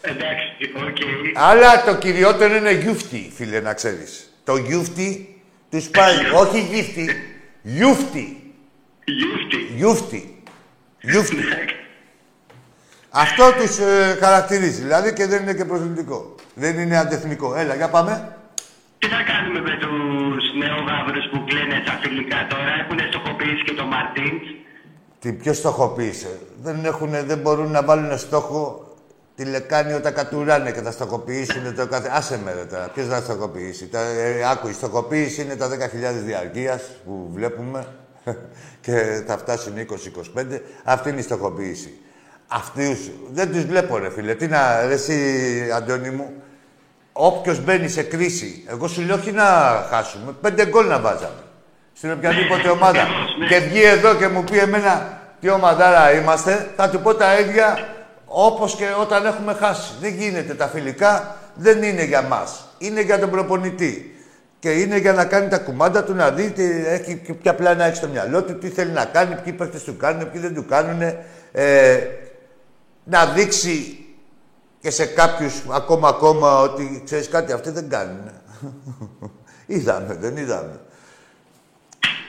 Εντάξει, οκ. Αλλά το κυριότερο είναι γιούφτι, φίλε, να ξέρεις. Το γιούφτι του πάει. Όχι γύφτη. Γιούφτι. Γιούφτη. Γιούφτι. Γιούφτι. Αυτό τους ε, χαρακτηρίζει, δηλαδή και δεν είναι και προσβλητικό. Δεν είναι αντεθνικό. Έλα, για πάμε. Τι θα κάνουμε με τους νεογάβρους που κλαίνε στα φιλικά τώρα, έχουν στοχοποιήσει και το Μαρτίν; Τι πιο στοχοποίησε; Δεν, έχουνε, δεν μπορούν να βάλουν στόχο τη λεκάνη όταν κατουράνε και τα στοχοποιήσουν το κάθε... Άσε με ρε τώρα, ποιος θα στοχοποιήσει; Τα, ε, άκου, η στοχοποίηση είναι τα 10.000 διαρκείας που βλέπουμε και θα φτάσουν 20-25. Αυτή είναι η στοχοποίηση. Αυτούς δεν τους βλέπω ρε φίλε. Τι να, ρε εσύ Αντώνη μου, όποιος μπαίνει σε κρίση, εγώ σου λέω όχι να χάσουμε, πέντε γκολ να βάζαμε. Στην οποιαδήποτε ομάδα. Και βγει εδώ και μου πει εμένα τι ομαδάρα είμαστε, θα του πω τα ίδια όπως και όταν έχουμε χάσει. Δεν γίνεται τα φιλικά, δεν είναι για μας. Είναι για τον προπονητή. Και είναι για να κάνει τα κουμάντα του, να δει τι έχει, ποια πλάνα έχει στο μυαλό του, τι θέλει να κάνει, ποιοι παίχτες του κάνουν, ποιοι δεν του κάνουν. Ε, να δείξει και σε κάποιους ακόμα ακόμα ότι ξέρεις κάτι, αυτοί δεν κάνουν. είδαμε, δεν είδαμε.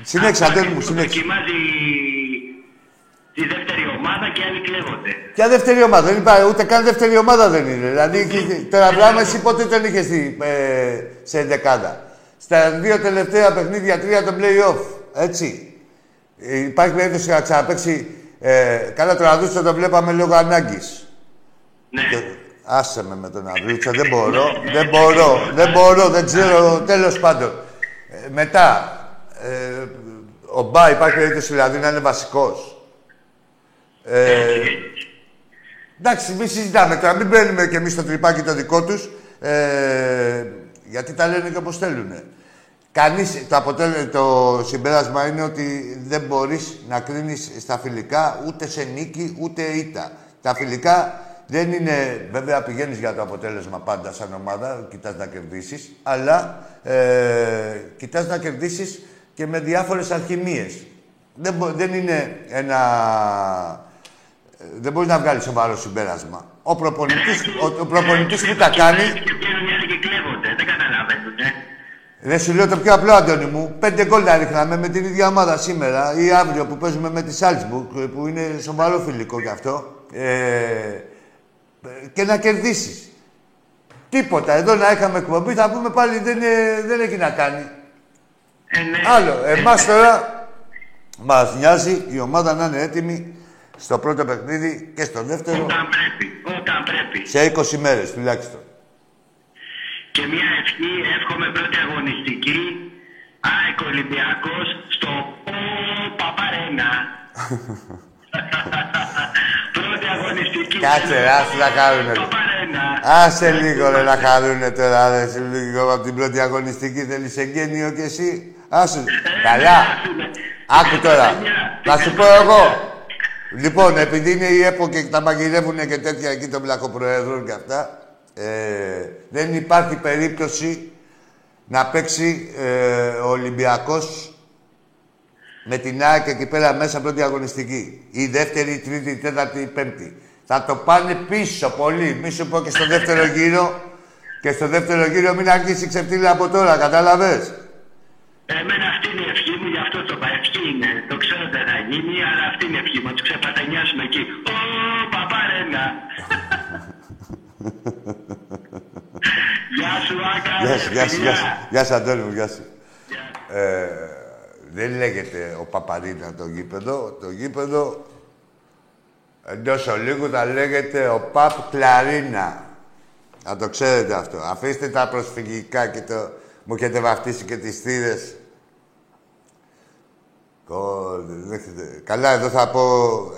Συνέχισε, Αντώνη μου, συνέχισε. Δοκιμάζει τη δεύτερη ομάδα και άλλοι κλέβονται. Ποια δεύτερη ομάδα, δεν είπα, ούτε καν δεύτερη ομάδα δεν είναι. Δηλαδή, τώρα πράγμα εσύ πότε τον είχες ε, σε δεκάδα. Στα δύο τελευταία παιχνίδια, τρία το play-off. Έτσι. Ε, υπάρχει περίπτωση να ξαναπέξει. Ε, καλά, τον Αδούτσο το βλέπαμε λόγω ανάγκης. Ναι. Άσε με με τον Αδούτσο, δεν μπορώ, δεν μπορώ, δεν μπορώ, δεν ξέρω, τέλος πάντων. Ε, μετά, ε, ο Μπά υπάρχει περίπτωση δηλαδή να είναι βασικός. Ε, εντάξει, μην συζητάμε τώρα, μην μπαίνουμε κι εμείς στο τρυπάκι το δικό τους, ε, γιατί τα λένε και όπως θέλουν. Κανείς, το, αποτέλε, το συμπέρασμα είναι ότι δεν μπορείς να κρίνεις στα φιλικά ούτε σε νίκη ούτε ήττα. Τα φιλικά δεν είναι, βέβαια πηγαίνεις για το αποτέλεσμα πάντα σαν ομάδα, κοιτάς να κερδίσεις, αλλά ε, κοιτάς να κερδίσεις και με διάφορες αλχημίες. Δεν, δεν είναι ένα... Δεν μπορείς να βγάλεις σοβαρό συμπέρασμα. Ο προπονητής, ο, ο προπονητής που τα κάνει... Δεν καταλαβαίνουν, Δεν σου λέω το πιο απλό, Αντώνη μου. Πέντε γκολ να ρίχναμε με την ίδια ομάδα σήμερα ή αύριο που παίζουμε με τη Σάλτσμπουργκ, που είναι σοβαρό φιλικό γι' αυτό. Ε, και να κερδίσεις. Τίποτα. Εδώ να είχαμε εκπομπή θα πούμε πάλι δεν, δεν έχει να κάνει. Ε, ναι. Άλλο. Εμάς τώρα μας νοιάζει η ομάδα να είναι έτοιμη στο πρώτο παιχνίδι και στο δεύτερο. Όταν πρέπει. Όταν πρέπει. Σε 20 μέρες τουλάχιστον. Και μια ευχή, εύχομαι πρώτη αγωνιστική. ΑΕΚ Ολυμπιακός στο Παπαρένα. πρώτη αγωνιστική. Κάτσε, άσε να χαρούνε. Άσε λίγο ρε να χαρούνε τώρα, ρε, λίγο από την πρώτη αγωνιστική θέλεις εγγένειο κι εσύ. Άσε, καλά. Άκου τώρα. Να σου πω εγώ. Λοιπόν, επειδή είναι η ΕΠΟ και τα μαγειρεύουν και τέτοια εκεί των πλακοπροέδρων και αυτά, ε, δεν υπάρχει περίπτωση να παίξει ε, ο Ολυμπιακός με την ΑΕΚ εκεί πέρα μέσα πρώτη αγωνιστική. Η δεύτερη, η τρίτη, η τέταρτη, η πέμπτη. Θα το πάνε πίσω πολύ. Μη σου πω και στο δεύτερο γύρο. Και στο δεύτερο γύρο μην αρχίσει ξεφτύλα από τώρα, κατάλαβες; Εμένα αυτή είναι η ευχή μου, γι' αυτό το είπα. Ευχή είναι. Το ξέρω δεν θα γίνει, αλλά αυτή είναι η ευχή μου. Του ξεπατανιάσουμε εκεί. Ω, παπαρένα. Γεια σου, Άκα. Γεια σου, γεια σου, γεια σου. Γεια σου, Αντώνη μου, γεια σου. Ε, δεν λέγεται ο Παπαρίνα το γήπεδο. Το γήπεδο εντός ολίγου θα λέγεται ο Παπ Κλαρίνα. Να το ξέρετε αυτό. Αφήστε τα προσφυγικά και το... Μου έχετε βαφτίσει και τις θύρες. Καλά, εδώ θα πω...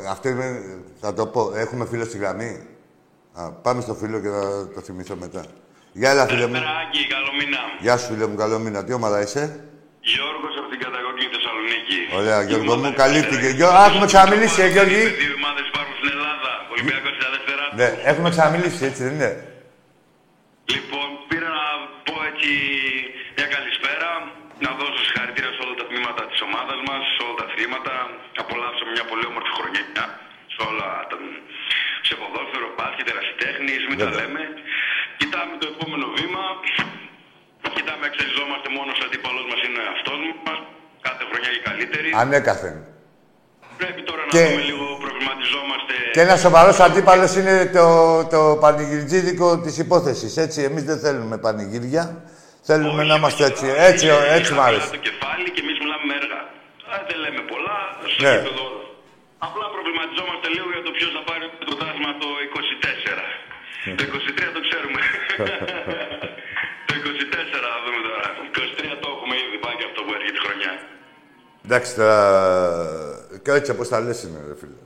Αυτό είναι... Θα το πω. Έχουμε φίλο στη γραμμή. Α, πάμε στο φίλο και θα το θυμηθώ μετά. Γεια, έλα, φίλε μου. Άκη, καλό μήνα. Γεια σου, φίλε μου, καλό μήνα. Τι ομάδα είσαι; Γιώργος από την καταγωγή Θεσσαλονίκη. Ωραία, Γιώργος μου, καλύφθηκε. Γιώργο, α, έχουμε ξαναμιλήσει, ε, Γιώργη. Δύο ομάδες υπάρχουν στην Ελλάδα. Ολυμπιακός στα δεύτερα. Ναι, έχουμε ξαναμιλήσει, έτσι δεν είναι; Λοιπόν, σε όλα τα... σε ποδόσφαιρο, μπάσκετ, ερασιτέχνης, μην τα Βέβαια. λέμε. Κοιτάμε το επόμενο βήμα. Κοιτάμε, εξελιζόμαστε μόνος ο αντίπαλος μας είναι ο εαυτός μας. Κάθε χρονιά η καλύτερη. Ανέκαθεν. Πρέπει τώρα να Και- δούμε λίγο, προβληματιζόμαστε. Και ένας σοβαρός αντίπαλος είναι το, το πανηγυριτζίδικο της υπόθεσης. Έτσι, εμείς δεν θέλουμε πανηγύρια. Θέλουμε να είμαστε έτσι. Έτσι, έτσι μ' αρέσει. Το κεφάλι και εμείς μιλάμε με έργα. Α, δεν λέμε πολλά, στο Ναι. επίπεδο όλα. Απλά προβληματιζόμαστε λίγο για το ποιος θα πάρει το πρωτάθλημα το 24. το 23 το ξέρουμε. το 24 θα δούμε τώρα. 23 το έχουμε ήδη πάει και αυτό που έρχεται η χρονιά. Εντάξει τώρα. Και έτσι όπω τα λες είναι, ρε φίλε.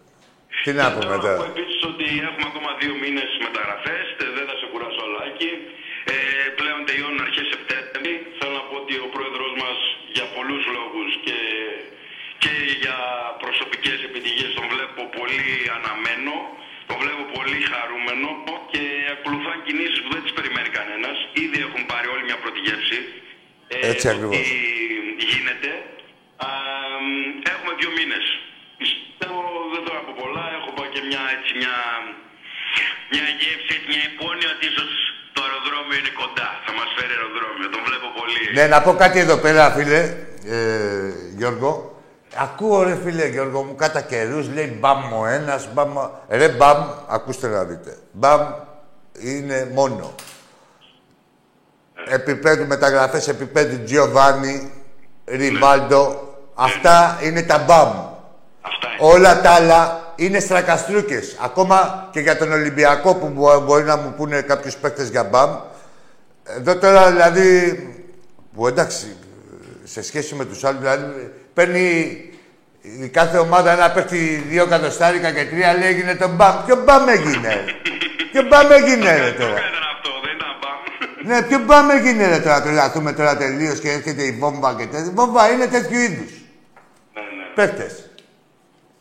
Τι να πούμε Θέλω να τώρα; πω επίσης ότι έχουμε ακόμα δύο μήνες μεταγραφές. Δεν θα σε κουράσω ολάκι. Ε, πλέον τελειώνουν αρχές Σεπτέμβρη. Θέλω να πω ότι ο πρόεδρό για προσωπικές επιτυχίες τον βλέπω πολύ αναμένο. Τον βλέπω πολύ χαρούμενο και ακολουθούν κινήσεις που δεν τις περιμένει κανένας. Ήδη έχουν πάρει όλη μια πρώτη γεύση. Ε, Έτσι το ακριβώς. τι γίνεται. Α, μ, έχουμε δύο μήνες. Πιστεύω, δεν θέλω να πω πολλά, έχω πάει και μια, έτσι, μια, μια γεύση, έτσι, μια υπόνοια ότι ίσως το αεροδρόμιο είναι κοντά. Θα μας φέρει αεροδρόμιο, τον βλέπω πολύ. Ναι, να πω κάτι εδώ πέρα, φίλε, ε, Γιώργο. Ακούω, ρε φίλε, Γιώργο μου, κατά καιρούς λέει μπαμ ο ένας, μπαμ. ο- Ρε μπαμ, ακούστε να δείτε. Μπαμ είναι μόνο. Επίπεδου μεταγραφές, επίπεδου Τζιοβάνι, Ριβάλντο. Αυτά είναι τα μπαμ. Αυτά είναι. Όλα τα άλλα είναι στρακαστρούκες. Ακόμα και για τον Ολυμπιακό που μπο- μπορεί να μου πούνε κάποιους παίκτες για μπαμ. Εδώ τώρα δηλαδή, που εντάξει, σε σχέση με τους άλλους, δηλαδή παίρνει η κάθε ομάδα ένα παίκτη δύο εκατοστάρικα και τρία λέει έγινε το μπαμ. Ποιο μπαμ έγινε, Ποιο μπαμ έγινε ρε Το τώρα. ήταν αυτό, δεν ήταν μπαμ. Ναι, ποιο μπαμ έγινε ρε τώρα, τρελαθούμε τώρα τελείως και έρχεται η βόμβα και τέτοια. Η βόμβα είναι τέτοιου είδους. ναι, ναι. Παίκτες.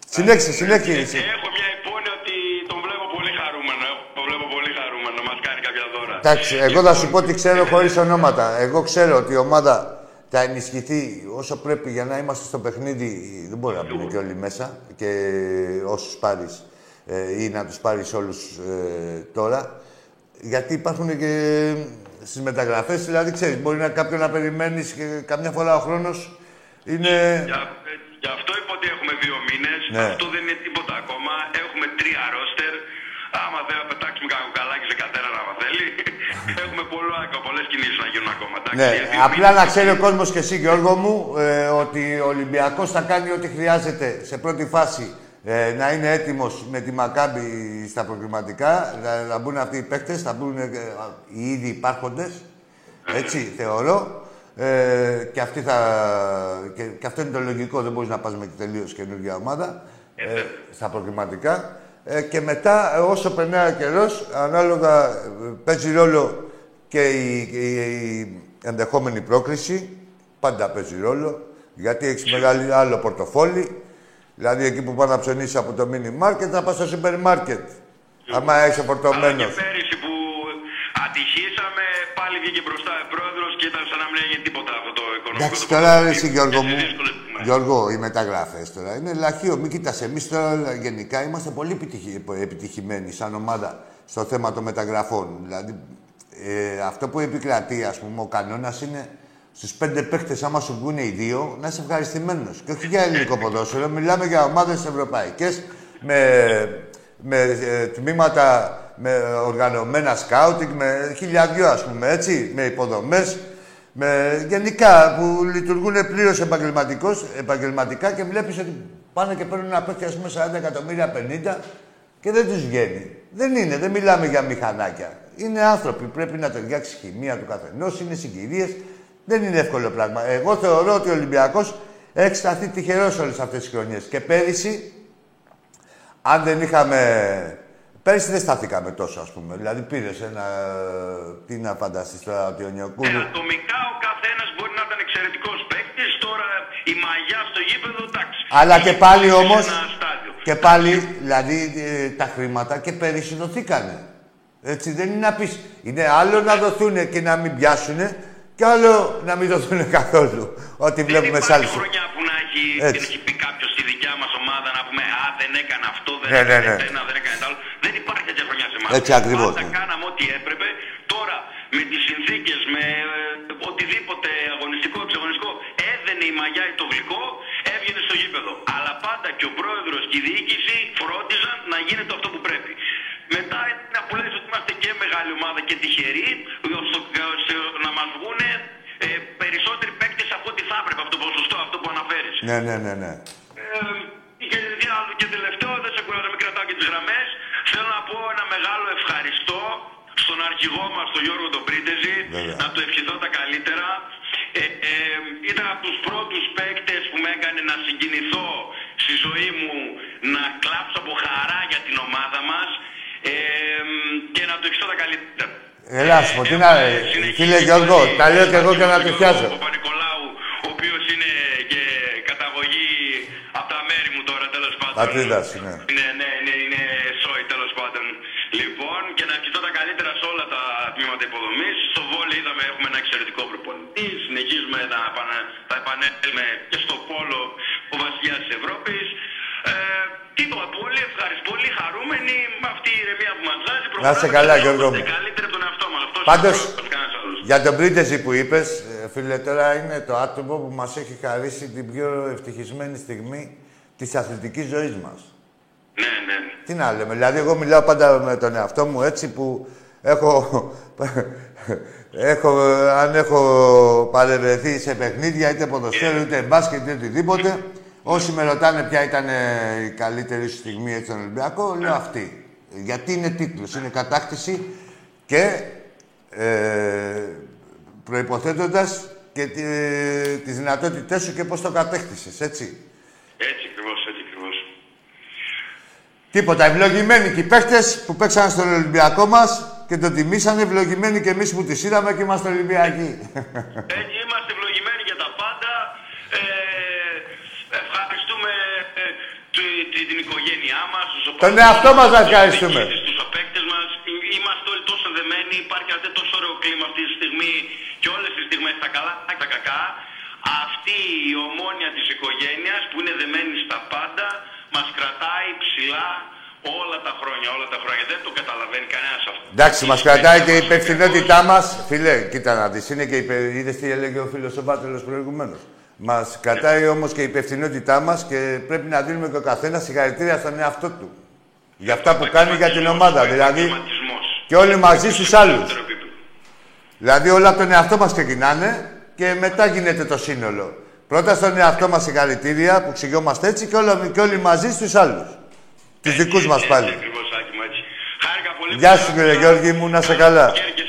Συνέχισε, συνέχισε. εσύ. Έχω μια υπόνοια ότι τον βλέπω πολύ χαρούμενο. Τον βλέπω πολύ χαρούμενο, μας κάνει κάποια δώρα. Εντάξει, εγώ θα σου πω τι ξέρω χωρίς ονόματα. Εγώ ξέρω ότι η ομάδα θα ενισχυθεί όσο πρέπει για να είμαστε στο παιχνίδι. Δεν μπορεί να μπουν και όλοι μέσα και όσους πάρεις ε, ή να τους πάρεις όλους ε, τώρα. Γιατί υπάρχουν και στις μεταγραφές, δηλαδή ξέρεις, μπορεί να κάποιον να περιμένεις και καμιά φορά ο χρόνος είναι. Για, ε, γι' αυτό είπα ότι έχουμε δύο μήνες. Ναι. Αυτό δεν είναι τίποτα ακόμα. Έχουμε τρία ρόστερ. Άμα θέλει να πετάξουμε κάποιο καλάκι σε καθένα, άμα θέλει. έχουμε πολλές κινήσεις να γίνουν ακόμα. εντάξει. Ναι, Για δύο απλά μήνες. να ξέρει ο κόσμος και εσύ, Γιώργο μου, ε, ότι ο Ολυμπιακός θα κάνει ό,τι χρειάζεται σε πρώτη φάση ε, να είναι έτοιμος με τη Μακάμπη στα προκριματικά. Να, να μπουν αυτοί οι παίκτες, θα μπουν ε, οι ήδη υπάρχοντες. Έτσι, θεωρώ. Ε, και, αυτοί θα, και, και αυτό είναι το λογικό, δεν μπορείς να πας με τελείως καινούργια ομάδα ε, στα προκριματικά. Ε, και μετά, ε, όσο περνάει ο καιρός, ανάλογα ε, παίζει ρόλο και η, η, η ενδεχόμενη πρόκριση. Πάντα παίζει ρόλο. Γιατί έχεις μεγάλη άλλο πορτοφόλι. Δηλαδή εκεί που πάει να ψωνίσεις από το mini market, θα πας στο σούπερ μάρκετ. Άμα είσαι Αλλά φορτωμένος. και πέρυσι που ατυχήσαμε, πάλι βγήκε μπροστά ο πρόεδρος και ήταν σαν να μην έγινε τίποτα αυτό το οικονομικό. Εντάξει, το τώρα πρωτοβουλίο. εσύ Γιώργο Και μου. Σε δύσκολες στιγμές. Γιώργο, οι μεταγραφές τώρα είναι λαχείο. Μην κοιτάς, εμείς τώρα γενικά είμαστε πολύ επιτυχη- επιτυχημένοι σαν ομάδα στο θέμα των μεταγραφών. Δηλαδή, ε, αυτό που επικρατεί, ας πούμε, ο κανόνας είναι στους πέντε παίχτε, άμα σου βγουν οι δύο, να είσαι ευχαριστημένος. Και όχι για ελληνικό ποδόσφαιρο, μιλάμε για ομάδες ευρωπαϊκές με, με ε, τμήματα, με οργανωμένα σκάουτινγκ, με χιλιαδιό, ας πούμε, έτσι, με υποδομές. Με, γενικά που λειτουργούν πλήρως επαγγελματικά και βλέπεις ότι πάνε και παίρνουν ένα παίκτη, ας πούμε, 40 εκατομμύρια, 50 και δεν τους βγαίνει. Δεν είναι, δεν μιλάμε για μηχανάκια. Είναι άνθρωποι, πρέπει να ταιριάξει η χημεία του καθενός, είναι συγκυρίες. Δεν είναι εύκολο πράγμα. Εγώ θεωρώ ότι ο Ολυμπιακός έχει σταθεί τυχερός όλες αυτές τις χρονιές. Και πέρυσι, αν δεν είχαμε. Πέρυσι δεν σταθήκαμε τόσο, ας πούμε. Δηλαδή πήρες ένα. Τι να φανταστείς τώρα, ότι ο Ε, Νιοκούλου. ατομικά ο καθένας μπορεί να ήταν εξαιρετικός παίκτης. Τώρα η μαγιά στο γήπεδο, εντάξει. Αλλά και πάλι Είναι όμω. σε ένα στάδιο. Και πάλι, δηλαδή, ε, τα χρήματα και πέρυσι δοθήκανε. Έτσι δεν είναι να πεις. Είναι άλλο να δοθούν και να μην πιάσουν και άλλο να μην δοθούν καθόλου. Ό,τι βλέπουμε σε δεν άλλους. υπάρχει χρονιά που να έχει, Έτσι. να έχει πει κάποιος στη δικιά μας ομάδα να πούμε Α, δεν έκανε αυτό, δεν Ναι, ναι, έκανε ναι. το ένα, δεν έκανε το άλλο. Δεν υπάρχει τέτοια χρονιά σε εμάς. Έτσι ακριβώς, Πάντα ναι. κάναμε ό,τι έπρεπε. Τώρα με τις συνθήκες, με ε, οτιδήποτε αγωνιστικό, εξαγωνιστικό, έδαινε η μαγιά ή το γλυκό, έβγαινε στο γήπεδο. Αλλά πάντα και ο πρόεδρος και η διοίκηση φρόντιζαν να γίνεται αυτό που πρέπει. Μετά είναι που λες ότι είμαστε και μεγάλη ομάδα και τυχεροί στο, στο- να μας βγουν ε, περισσότεροι παίκτες από ό,τι θα έπρεπε από το ποσοστό αυτό που αναφέρεις. Ναι, ναι, ναι, ναι. Ε, και, και, και τελευταίο, δεν σε κουράζω, μην κρατάω και τις γραμμές. Θέλω να πω ένα μεγάλο ευχαριστώ αρχηγό μας, τον Γιώργο τον Πρίτεζη, Βέβαια. να του ευχηθώ τα καλύτερα. Ε, ε, ήταν από τους πρώτους παίκτες που με έκανε να συγκινηθώ στη ζωή μου, να κλάψω από χαρά για την ομάδα μας ε, και να του ευχηθώ τα καλύτερα. Ελά, σου πω, τι να... Έχουμε συνεχίσει Φίλε Γιώργο, με- τα λέω και εγώ και να τον του πιάσω. Γιώργος Παπα-Νικολάου, ο οποίος είναι και καταγωγή από τα μέρη μου τώρα, τέλος πάντων. Πατρίδας, ναι. Είναι, ναι, είναι, είναι σόι τέλος πάντων. Λοιπόν, και να ευχηθώ τα καλύτερα σε όλα τα τμήματα υποδομής. Στο βόλιο είδαμε, έχουμε ένα εξαιρετικό προπονητή. Συνεχίζουμε να επανα- θα επανέλθουμε και στο πόλο ο βασιλιάς της Ευρώπης. Ε, τίποτα, πολύ ευχαριστώ, πολύ χαρούμενοι με αυτή η ηρεμία που μας βάζει. Να είσαι καλά, Γιώργο μου. Καλύτερα από τον εαυτό μας. Αυτός Πάντως, είναι ο πρώτος, κανένας άλλος. Για τον Πρίτεζη που είπες, ε, φίλε, τώρα είναι το άτομο που μας έχει χαρίσει την πιο ευτυχισμένη στιγμή της αθλητικής ζωής μας. Ναι, ναι. Τι να λέμε, δηλαδή εγώ μιλάω πάντα με τον εαυτό μου έτσι που έχω, έχω αν έχω παρευρεθεί σε παιχνίδια, είτε ποδοσφαίρου, είτε μπάσκετ, είτε οτιδήποτε, όσοι με ρωτάνε ποια ήταν ε, η καλύτερη σου στιγμή έτσι στον Ολυμπιακό, λέω αυτή. Γιατί είναι τίτλος, είναι κατάκτηση και ε, προϋποθέτοντας και τη, τις δυνατότητές σου και πώς το κατέκτησες, έτσι. Έτσι ακριβώς, έτσι ακριβώς. Τίποτα. Ευλογημένοι και οι παίχτε που παίξαν στον Ολυμπιακό μας και τον τιμήσανε. Ευλογημένοι και εμείς που τη είδαμε και είμαστε Ολυμπιακοί. Έτσι είμαστε ευλογημένοι για τα πάντα. Ε, ευχαριστούμε ε, τη- τη- την οικογένειά μας, τους Τον εαυτό μας να ευχαριστούμε. Τους απέκτες μας. Ε, Είμαστε όλοι τόσο δεμένοι. Υπάρχει αυτό τόσο ωραίο κλίμα αυτή τη στιγμή και όλες τις στιγμές τα καλά και τα κακά. Αυτή η ομόνια της οικογένειας που είναι δεμένη στα πάντα μας κρατάει ψηλά όλα τα χρόνια, όλα τα χρόνια. Δεν το καταλαβαίνει κανένας αυτό. Εντάξει, μας κρατάει και η υπευθυνότητά μας. Φίλε, κοίτα να δεις. Είναι και η υπε- Είδες τι έλεγε ο φίλος ο Βάτελος προηγουμένως. Μας κρατάει όμως και η υπευθυνότητά μας και πρέπει να δίνουμε και ο καθένας συγχαρητήρια στον εαυτό του. Για αυτά που κάνει για την ομάδα. Δηλαδή, Επαγγελματισμός. και όλοι μαζί στους άλλους. Δεύτερο επίπεδο. Δηλαδή όλα από τον εαυτό μας ξεκινάνε και μετά γίνεται το σύνολο. Πρώτα στον εαυτό μας συγχαρητήρια που ξυγιόμαστε έτσι και, όλα, και όλοι μαζί στους άλλους. Τους δικούς μας Έτσι πάλι. ακριβώς, Άκη μου, έτσι. Χάρηκα πολύ Γεια που σου, άκουσα. κύριε Γιώργη μου, να σε καλά. Και και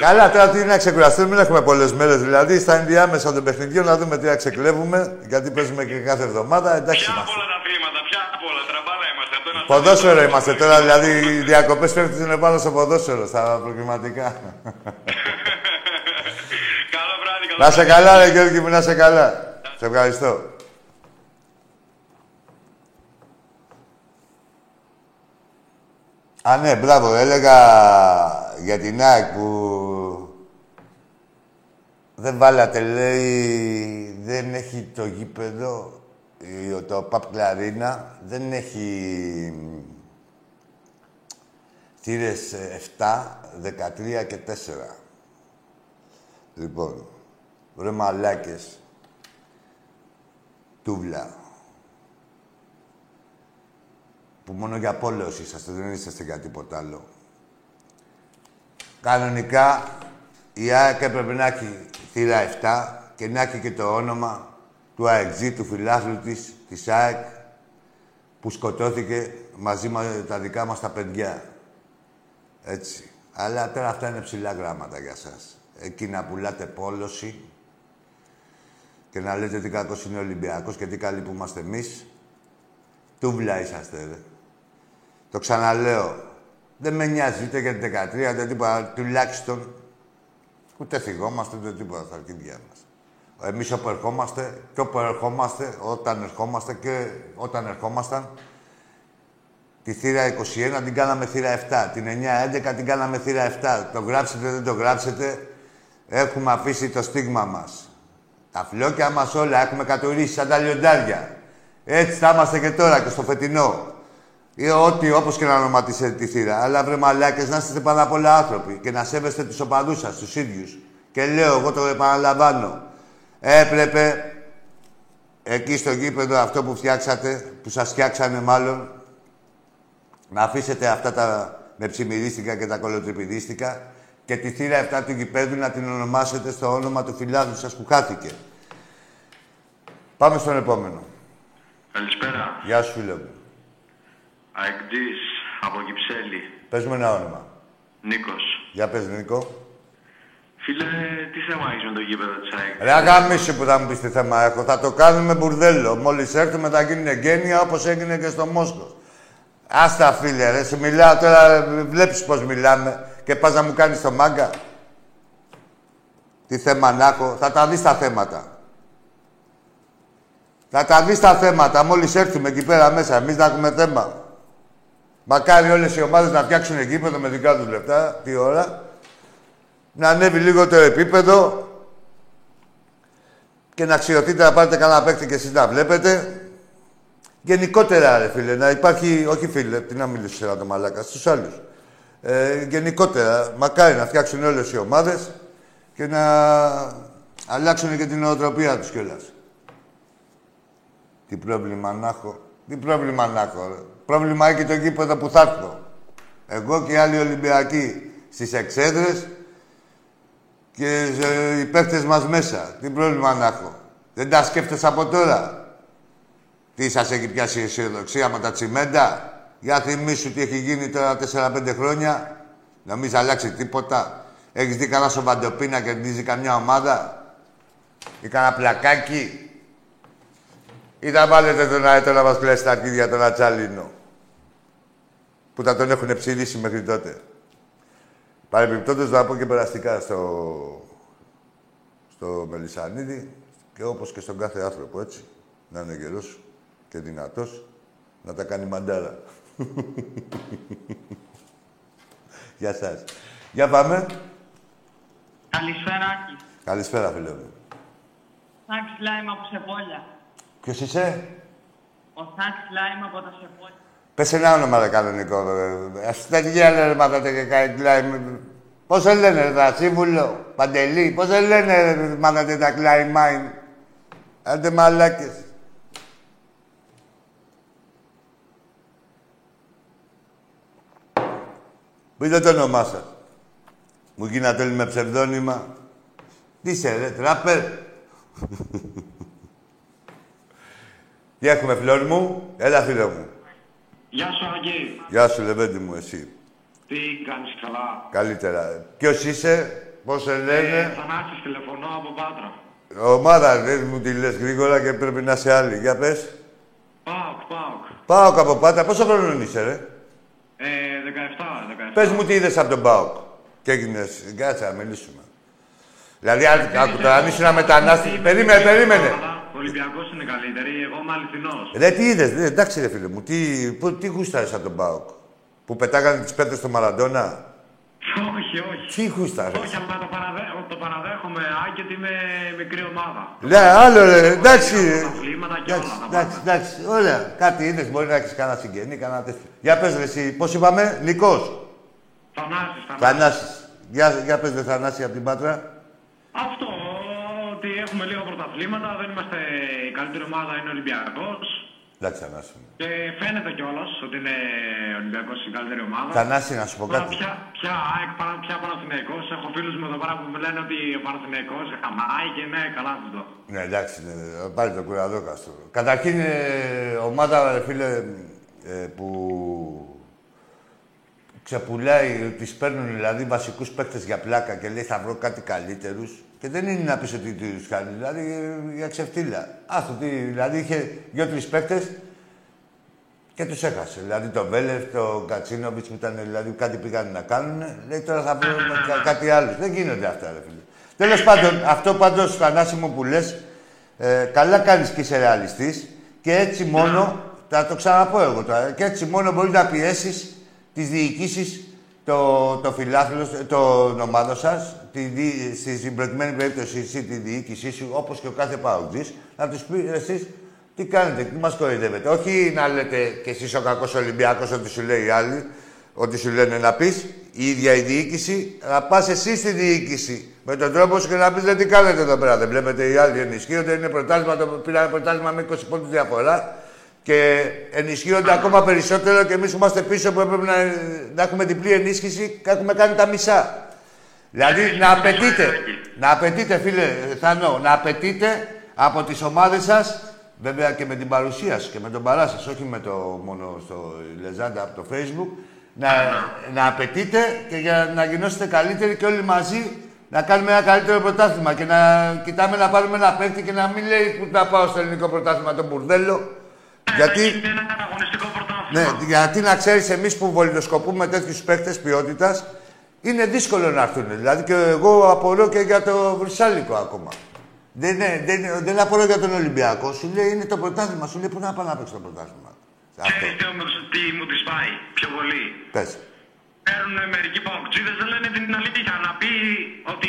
Καλά, τώρα τι να ξεκουραστούμε, δεν έχουμε πολλές μέρες. Δηλαδή στα ενδιάμεσα των παιχνιδιών να δούμε τι να ξεκλέβουμε, γιατί παίζουμε και κάθε εβδομάδα. Εντάξει Ποια από είμαστε. όλα τα αθλήματα, ποια από όλα, τραμπάλα είμαστε. Αυτό είναι Ποδόσφαιρο είμαστε τώρα, δηλαδή οι διακοπές πέφτουν πάνω στο ποδόσφαιρο, στα προκριματικά. Καλό βράδυ, καλό να σε καλά, ρε Γιώργη μου, να σε καλά. Σε ευχαριστώ. Α, ναι, μπράβο. Έλεγα για την ΑΕΚ που δεν βάλατε, λέει, δεν έχει το γήπεδο, η- το ΠΑΠ Κλαρίνα, δεν έχει θύρες 7, 13 και 4. Λοιπόν, βρε μαλάκες, τούβλα, που μόνο για πόλεως είσαστε, δεν είσαστε για τίποτα άλλο. Κανονικά, η ΑΕΚ έπρεπε να έχει θύρα 7 και να έχει και το όνομα του ΑΕΚΖ, του φιλάθλου της, της ΑΕΚ, που σκοτώθηκε μαζί με τα δικά μας τα παιδιά. Έτσι. Αλλά τώρα αυτά είναι ψηλά γράμματα για σας. Εκεί να πουλάτε πόλωση και να λέτε τι κακός είναι ο Ολυμπιακός και τι καλοί που είμαστε εμείς. Τούβλα είσαστε, ρε. Το ξαναλέω. Δεν με νοιάζει ούτε για την 13, ούτε τίποτα. Τουλάχιστον ούτε θυγόμαστε, ούτε τίποτα στα αρχίδια μας. Εμείς όπου ερχόμαστε και όπου ερχόμαστε, όταν ερχόμαστε και όταν ερχόμασταν, Τη θύρα 21 την κάναμε θύρα 7. Την 9-11 την κάναμε θύρα 7. Το γράψετε, δεν το γράψετε. Έχουμε αφήσει το στίγμα μας. Τα φλόκια μας όλα έχουμε κατουρίσει σαν τα λιοντάρια. Έτσι θα είμαστε και τώρα και στο φετινό. Ή ό,τι, όπως και να ονοματίσετε τη θύρα. Αλλά βρε μαλάκες, να είστε πάνω απ' όλα άνθρωποι και να σέβεστε τους οπαδούς σας, τους ίδιους. Και λέω, εγώ το επαναλαμβάνω. Έπρεπε εκεί στο γήπεδο αυτό που φτιάξατε, που σας φτιάξανε μάλλον, να αφήσετε αυτά τα με ψημυρίστικα και τα κολοτριπηδίστικα και τη θύρα 7 του γηπέδου να την ονομάσετε στο όνομα του φιλάδου σας που χάθηκε. Πάμε στον επόμενο. Καλησπέρα. Γεια σου, φίλε μου. Αεκτής από Κυψέλη. Πες μου ένα όνομα. Νίκος. Για πες, Νίκο. Φίλε, τι θέμα έχεις με το γήπεδο της ΑΕΚ; Ρε αγαμίσου που θα μου πεις τι θέμα έχω. Θα το κάνουμε μπουρδέλο. Μόλις έρθουμε θα γίνει γένεια όπως έγινε και στο Μόσχο. Άστα φίλε ρε, σου μιλάω τώρα, βλέπεις πώς μιλάμε και πας να μου κάνεις το μάγκα. Τι θέμα να έχω, θα τα δεις τα θέματα. Θα τα δεις τα θέματα, μόλις έρθουμε εκεί πέρα μέσα, εμείς να έχουμε θέμα. Μακάρι όλες οι ομάδες να φτιάξουν γήπεδο με δικά τους λεπτά, τι ώρα. Να ανέβει λίγο το επίπεδο και να αξιωθείτε να πάρετε κανένα παίκτη και εσείς να βλέπετε. Γενικότερα, ρε φίλε, να υπάρχει... Όχι φίλε, τι να μιλήσω σε ένα το μαλάκα, στους άλλους. Ε, γενικότερα, μακάρι να φτιάξουν όλες οι ομάδες και να αλλάξουν και την νοοτροπία τους κιόλας. Τι πρόβλημα να έχω. Τι πρόβλημα να έχω, ρε. Πρόβλημα έχει το γήπεδο που θα έρθω. Εγώ και οι άλλοι Ολυμπιακοί στις εξέδρες και οι παίχτες μας μέσα. Τι πρόβλημα να έχω. Δεν τα σκέφτεσαι από τώρα. Τι σας έχει πιάσει η αισιοδοξία με τα τσιμέντα; Για θυμίσου τι έχει γίνει τώρα 4-5 χρόνια. Νομίζει αλλάξει τίποτα. Έχεις δει κανένα σοβαντοπίνα και κερδίζει καμιά ομάδα; Ή κανένα πλακάκι; Ή θα βάλετε τον αέτο να μας κλέσει τα αρχίδια τον Ατσάλινο. Που θα τον έχουν ψηλήσει μέχρι τότε. Παρεμπιπτόντως να πω και περαστικά στο, στο Μελισανίδη και όπως και στον κάθε άνθρωπο, έτσι. Να είναι γερός και δυνατός, να τα κάνει μαντάρα. Γεια σας. Για πάμε. Καλησπέρα, Άκη. Καλησπέρα, φίλε μου. Σάκης Λάιμ από Σεπόλια. Ποιος είσαι; Ο Σάκης Λάιμ από τα Σεπόλια. Πες ένα όνομα, ρε κανονικό. ρε. Αστεργία, ρε, μάθατε και κάτι Πώς σε λένε, ρε, Δασίβουλο, Παντελή, πώς σε λένε, ρε, μάθατε τα κλάιμάιν. Άντε μαλάκες. Πείτε το όνομά σας. Μου γίνατε όλοι με ψευδόνυμα. Τι είσαι, ρε, τράπερ; Τι έχουμε, φιλόρ μου; Έλα, φίλο μου. Γεια σου, Αγγί. Γεια σου, Λεβέντη μου, εσύ. Τι κάνεις καλά; Καλύτερα. Ποιος είσαι, πώς σε λένε; Ε, Θανάσης, τηλεφωνώ από Πάτρα. Ομάδα, δεν μου τη λες γρήγορα και πρέπει να είσαι άλλη. Για πες. Πάοκ, πάοκ. Πάοκ από Πάτρα. Πόσο χρόνο είσαι, ρε; Ε, 17, 17. Πες μου τι είδες από τον Πάοκ. Και έγινες. Κάτσε να μιλήσουμε. Δηλαδή, αν, άκου τώρα, αν ήσουν μετανάστη... Περίμενε, περίμενε. Ο Ολυμπιακός είναι καλύτερη, εγώ είμαι αληθινός. Ρε, τι είδες, ρε, εντάξει ρε φίλε μου, τι, που, τι γούσταρες από τον Πάοκ. Που πετάγανε τις πέτρες στο Μαραντόνα; όχι, όχι. Τι γούσταρες; Όχι, αλλά το, παραδέ, το παραδέχομαι, Άκη, ότι είμαι μικρή ομάδα. Ναι, άλλο ρε, εντάξει. Τα αθλήματα και Εντάξει, όλα. τα εντάξει, πάντα. εντάξει, ωραία. Κάτι είδες, μπορεί να έχεις κανένα συγγενή, κανένα τέτοιο. Για πες ρε εσύ, πώς είπαμε, Νικός. Θανάσης, Θανάσης. Θανάσης. Για, για πες ρε Θανάση από την Πάτρα. Αυτό, ότι έχουμε λίγο πρωταθλήματα, δεν είμαστε η καλύτερη ομάδα, είναι ο Ολυμπιακός. Εντάξει, Θανάση. μου. Και φαίνεται κιόλας ότι είναι ο Ολυμπιακός η καλύτερη ομάδα. Θανάση, να σου πω Τώρα κάτι. πια, πια ΑΕΚ, παρά, πια Παναθηναϊκός. Έχω φίλους μου εδώ πέρα που μου λένε ότι ο Παναθηναϊκός χαμάει και ναι, καλά αυτό. Ναι, εντάξει, ναι, πάλι το κουραδόκαστρο. Καταρχήν, ε, ομάδα, ρε φίλε, ε, που ξεπουλάει, τις παίρνουν δηλαδή βασικούς παίκτες για πλάκα και λέει θα βρω κάτι καλύτερους και δεν είναι να πεις ότι τους κάνει, δηλαδή ε, για ξεφτύλα. Άστο, τι, δηλαδή είχε δύο-τρεις παίκτες και τους έχασε. Δηλαδή το Βέλεφ, το Κατσίνοβιτς που ήταν, δηλαδή κάτι πήγαν να κάνουν, λέει τώρα θα βρω κα- κάτι άλλο. Δεν γίνονται αυτά, ρε φίλε. Τέλος πάντων, αυτό πάντως, Θανάση μου που λες, ε, καλά κάνεις και είσαι ρεαλιστής και έτσι μόνο, θα το ξαναπώ εγώ τώρα, και έτσι μόνο μπορείς να πιέσεις τις διοικήσεις, το, το φιλάθλο, το ομάδα σας, τη, δι- στη στην προκειμένη περίπτωση εσύ τη διοίκησή σου, όπως και ο κάθε παουτζής, να τους πεις εσείς τι κάνετε, τι μας κοροϊδεύετε. Όχι να λέτε κι εσείς ο κακός Ολυμπιακός ό,τι σου λέει οι άλλοι, ό,τι σου λένε να πεις, η ίδια η διοίκηση, να πας εσύ στη διοίκηση με τον τρόπο σου και να πεις «Δεν τι κάνετε εδώ πέρα. Δεν βλέπετε οι άλλοι ενισχύονται, είναι πρωτάθλημα, το πήρανε πρωτάθλημα με 20 πόντους διαφορά και ενισχύονται ακόμα περισσότερο και εμείς είμαστε πίσω που έπρεπε να, να έχουμε διπλή ενίσχυση και έχουμε κάνει τα μισά. Δηλαδή να απαιτείτε, να απαιτείτε φίλε Θανό, να απαιτείτε από τις ομάδες σας βέβαια και με την παρουσία σας και με τον παρά σας, όχι με το μόνο στο Λεζάντα από το Facebook, να, να απαιτείτε και για να γινώσετε καλύτεροι και όλοι μαζί να κάνουμε ένα καλύτερο πρωτάθλημα και να κοιτάμε να πάρουμε ένα παίκτη και να μην λέει που θα πάω στο ελληνικό πρωτάθλημα το μπουρδέλο. Γιατί, Είναι ένα ανταγωνιστικό ναι, πρωτάθλημα. γιατί να ξέρεις, εμείς που βολιδοσκοπούμε τέτοιους παίκτες ποιότητας, είναι δύσκολο να έρθουν. Δηλαδή και εγώ απορώ και για το Βρυσάλικο ακόμα. Δεν, είναι, δεν, είναι- δεν απορώ για τον Ολυμπιακό. Σου λέει είναι το πρωτάθλημα. Σου λέει πού να πάω να παίξω το πρωτάθλημα. Αυτό. Ξέρεις τι όμως τι μου τις πάει πιο πολύ; Πες. Παίρνουν μερικοί παοξίδες, δεν λένε την αλήθεια. Να πει ότι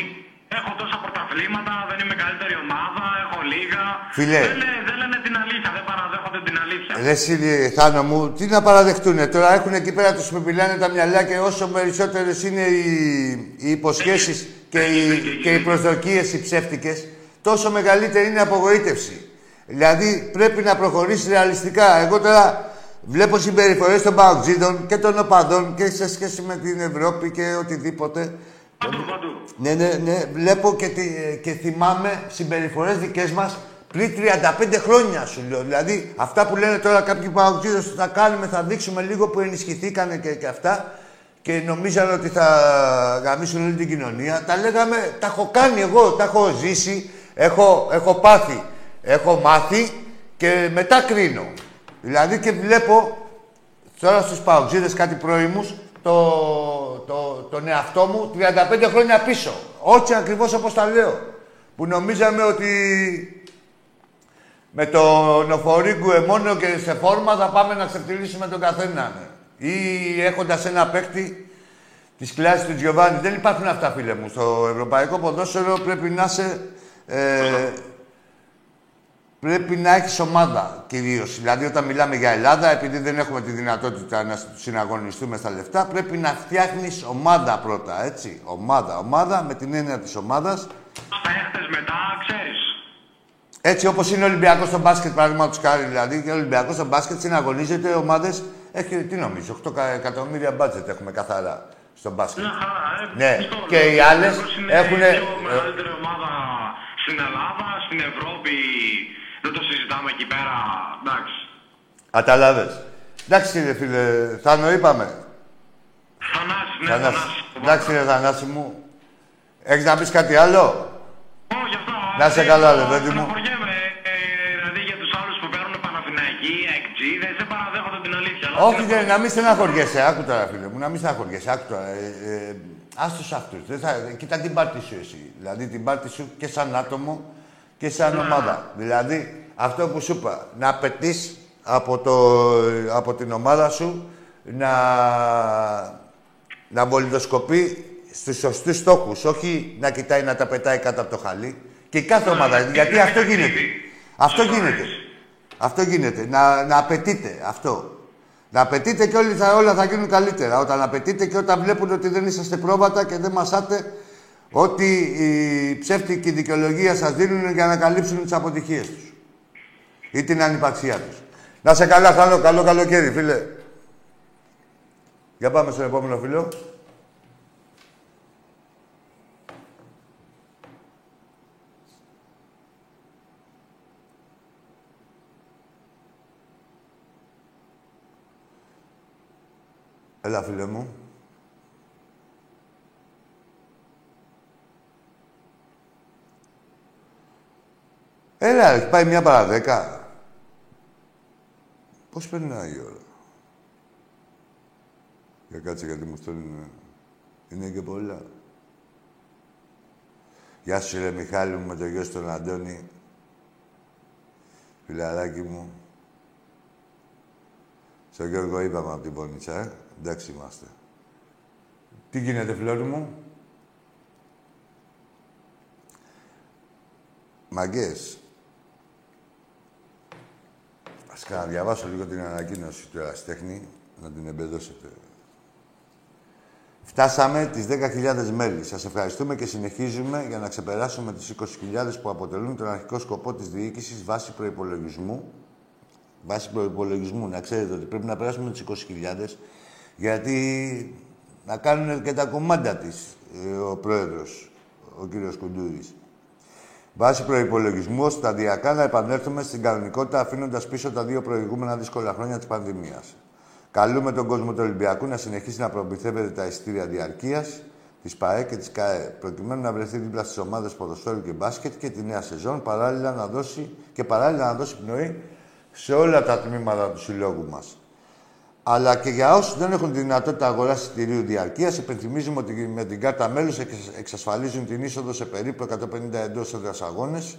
έχω τόσα πρωταθλήματα, δεν είμαι καλύτερη ομάδα, έχω λίγα. Φίλε. Δεν, λέ- δεν λένε την αλήθεια, δεν παραδέχονται την αλήθεια. Ρε Σίλη, Θάνο μου, τι να παραδεχτούνε. Τώρα έχουν εκεί πέρα τους που μιλάνε τα μυαλιά και όσο περισσότερες είναι οι, οι υποσχέσεις και οι, και οι προσδοκίες οι ψεύτικες, τόσο μεγαλύτερη είναι η απογοήτευση. Δηλαδή πρέπει να προχωρήσει ρεαλιστικά. Εγώ τώρα βλέπω συμπεριφορές των παοξίδων και των οπαδών και σε σχέση με την Ευρώπη και οτιδήποτε. Παντού, παντού. Ναι, ναι, ναι. Βλέπω και, τη- και θυμάμαι συμπεριφορές δικές μας πριν 35 χρόνια σου λέω. Δηλαδή, αυτά που λένε τώρα κάποιοι παουτζίδες ότι θα κάνουμε, θα δείξουμε λίγο που ενισχυθήκανε και, και αυτά και νομίζανε ότι θα γαμίσουν όλη την κοινωνία. Τα λέγαμε, τα έχω κάνει εγώ, τα έχω ζήσει, έχω, έχω πάθει, έχω μάθει και μετά κρίνω. Δηλαδή και βλέπω τώρα στους παουτζίδες κάτι πρώιμους το, το, τον εαυτό μου 35 χρόνια πίσω. Όχι ακριβώς όπως τα λέω. Που νομίζαμε ότι με το νοφορίγκου μόνο και σε φόρμα θα πάμε να ξεφτυλίσουμε τον καθένα. ναι. Ή έχοντας ένα παίκτη της κλάσης του Τζιοβάνι. Δεν υπάρχουν αυτά, φίλε μου. Στο ευρωπαϊκό ποδόσφαιρο πρέπει να είσαι... Ε, πρέπει να έχεις ομάδα κυρίως. Δηλαδή, όταν μιλάμε για Ελλάδα, επειδή δεν έχουμε τη δυνατότητα να συναγωνιστούμε στα λεφτά, πρέπει να φτιάχνεις ομάδα πρώτα, έτσι. Ομάδα. Ομάδα με την έννοια της ομάδας. Παίχτες μετά, ξέρεις. Έτσι όπως είναι ο Ολυμπιακός στο μπάσκετ, παραδείγματος χάρη δηλαδή, και ο Ολυμπιακός στο μπάσκετ συναγωνίζεται ομάδες. Έχει, τι νομίζω, 8 κα- εκατομμύρια μπάτζετ έχουμε καθαρά στο μπάσκετ. Μια χαρά, ε. Ναι, Πιστό, και λέω. οι άλλες Ο Ολυμπιακός είναι έχουνε- η πιο μεγαλύτερη ομάδα στην Ελλάδα, στην Ευρώπη. Δεν το συζητάμε εκεί πέρα. Εντάξει. Κατάλαβε. Εντάξει, ρε φίλε, Θάνο, είπαμε. Θανάση, ναι, Θανάση. Θανάση. Εντάξει, ρε Θανάση μου. Έχεις να πεις κάτι άλλο; Όχι αυτό. Να σε ε, καλά, εγώ ρε παιδί μου. στενοχωριέμαι, ε, δηλαδή για τους άλλους που παίρνουν Παναθηναϊκή, εκτζίδες, δεν παραδέχονται την αλήθεια. αλλά Όχι, τι δεν, να να μην στεναχωριέσαι. Άκου τώρα, φίλε μου, να μην στεναχωριέσαι. Άκου τώρα. Ε, ε, άστος αυτούς. Δεν θα, κοίτα την πάρτι σου εσύ. Δηλαδή την πάρτι σου και σαν άτομο και σαν ομάδα. Δηλαδή αυτό που σου είπα, να απαιτείς από, το, από την ομάδα σου να, να βολιδοσκοπεί στους σωστούς στόχους, όχι να κοιτάει να τα πετάει κάτω από το χαλί. Και η κάθε ομάδα, γιατί αυτό γίνεται. Αυτό γίνεται. Αυτό γίνεται. Να, να απαιτείτε αυτό. Να απαιτείτε και όλοι θα, όλα θα γίνουν καλύτερα. Όταν απαιτείτε και όταν βλέπουν ότι δεν είσαστε πρόβατα και δεν μασάτε ότι η ψεύτικη δικαιολογία σας δίνουν για να καλύψουν τις αποτυχίες τους. Ή την ανυπαξία τους. Να σε καλά, καλό, καλό καλοκαίρι, φίλε. Για πάμε στον επόμενο φίλο. Έλα, φίλε μου. Έλα, έχει πάει μια παρά δέκα. Πώς περνάει η ώρα; Για κάτσε γιατί μου στέλνουν. Είναι και πολλά. Γεια σου ρε Μιχάλη μου με το γιο στον Αντώνη. Φιλαράκι μου. Στο Γιώργο είπαμε από την Πόνιτσα, ε. Εντάξει είμαστε. Τι γίνεται, φιλόρι μου; Μαγκές. Ας κάνα διαβάσω λίγο την ανακοίνωση του Εραστέχνη, να την εμπεδώσετε. Φτάσαμε τις 10.000 μέλη. Σας ευχαριστούμε και συνεχίζουμε για να ξεπεράσουμε τις 20.000 που αποτελούν τον αρχικό σκοπό της διοίκησης βάσει προϋπολογισμού. Βάσει προϋπολογισμού, να ξέρετε ότι πρέπει να περάσουμε τις 20.000 γιατί να κάνουν και τα κομμάτια της ε, ο πρόεδρος, ο κύριος Κουντούρης. Βάσει προπολογισμού, σταδιακά να επανέλθουμε στην κανονικότητα, αφήνοντας πίσω τα δύο προηγούμενα δύσκολα χρόνια της πανδημίας. Καλούμε τον κόσμο του Ολυμπιακού να συνεχίσει να προμηθεύεται τα εισιτήρια διαρκείας της ΠαΕ και της ΚΑΕ, προκειμένου να βρεθεί δίπλα στις ομάδες ποδοσφαίρου και μπάσκετ και τη νέα σεζόν, παράλληλα να δώσει, και παράλληλα να δώσει πνοή σε όλα τα τμήματα του συλλόγου μας. Αλλά και για όσους δεν έχουν τη δυνατότητα αγοράσει εισιτηρίου διαρκείας, υπενθυμίζουμε ότι με την κάρτα μέλους εξασφαλίζουν την είσοδο σε περίπου 150 εντός έδρα αγώνες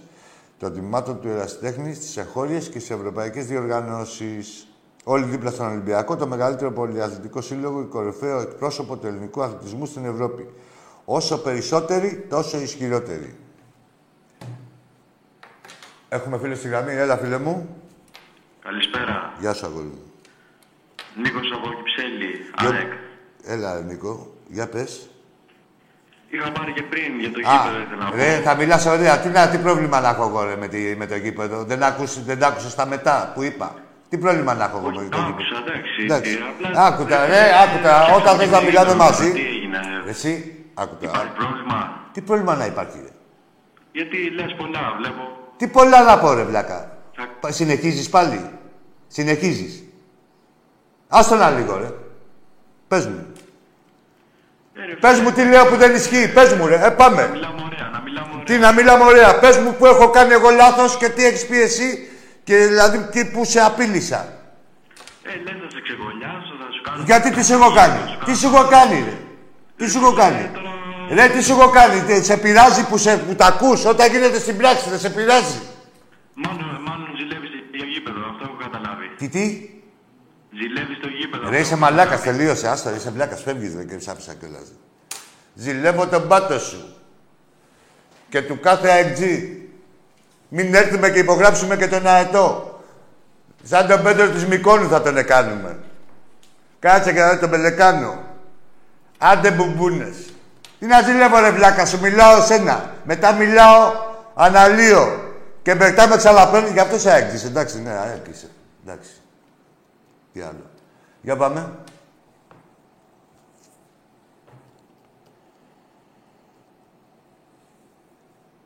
των τμήματων του ερασιτέχνη, στις εγχώριες και στις ευρωπαϊκές διοργανώσεις. Όλοι δίπλα στον Ολυμπιακό, το μεγαλύτερο πολυαθλητικό σύλλογο και κορυφαίο εκπρόσωπο του ελληνικού αθλητισμού στην Ευρώπη. Όσο περισσότεροι, τόσο ισχυρότεροι. Έχουμε φίλο στη γραμμή. Έλα, φίλε μου. Καλησπέρα. Γεια σου, αγόρι μου. Νίκος από Κυψέλη, Για- ΑΕΚ. Έλα, Νίκο. Για πες. Είχα πάρει και πριν για το Α, γήπεδο, ήθελα να πω. ρε, θα μιλάς ωραία. Τι, να, τι πρόβλημα να έχω εγώ, ρε, με, τη, με το γήπεδο; Δεν άκουσες, δεν άκουσες τα μετά που είπα; Τι πρόβλημα να έχω εγώ με Όχι, το το γήπεδο; άκουσα, εντάξει. Εντάξει. Ε, απλά- Άκουτα, ρε, άκουτα. Όταν θες να Τι μιλάμε έγινε, μαζί. Τι έγινε, ε, Εσύ, άκουτα. υπάρχει πρόβλημα; Τι πρόβλημα να υπάρχει, ρε; Γιατί λες πολλά, βλέπω. Τι πολλά να πω, ρε, βλάκα; Θα- Πα- Συνεχίζεις πάλι; Συνεχίζεις; Άστο να λίγο, ρε. Πες μου. Ε, ρε, Πες μου τι λέω που δεν ισχύει. Πες μου, ρε. Ε, πάμε. Μιλάμε ωραία, να μιλάμε ωραία. Τι να μιλάμε ωραία. Πες μου που έχω κάνει εγώ λάθος και τι έχεις πει εσύ και δηλαδή τι που σε απείλησα. Ε, λες να σε ξεγολιάσω, θα σου κάνω... Γιατί τι σου έχω κάνει; Τι σου έχω κάνει, ρε; Τι σου έχω κάνει; Ρε, τι σου έχω κάνει; Τι, Σε πειράζει που, σε, που τα ακούς; Όταν γίνεται στην πράξη, δεν σε πειράζει; Μάλλον, μάλλον ζηλεύεις για γήπεδο, αυτό έχω καταλάβει. Τι, τι; Ζηλεύεις το γήπεδο. Ρε, είσαι μαλάκας, τελείωσε. Άστα, είσαι μαλάκα. Φεύγεις δε και ψάφισα κιόλας. Ζηλεύω τον πάτο σου. Και του κάθε αεκτζή. Μην έρθουμε και υπογράψουμε και τον αετό. Σαν τον Πέτρο της Μικόνου θα τον εκάνουμε. Κάτσε και να δει τον Πελεκάνο. Άντε μπουμπούνες. Τι να ζηλεύω ρε βλάκα, σου μιλάω σένα. Μετά μιλάω αναλύω. Και μετά με ξαναπαίρνει και αυτός αέκτησε. Εντάξει, ναι, αέκτησε. Εντάξει. Τι άλλο. Για πάμε.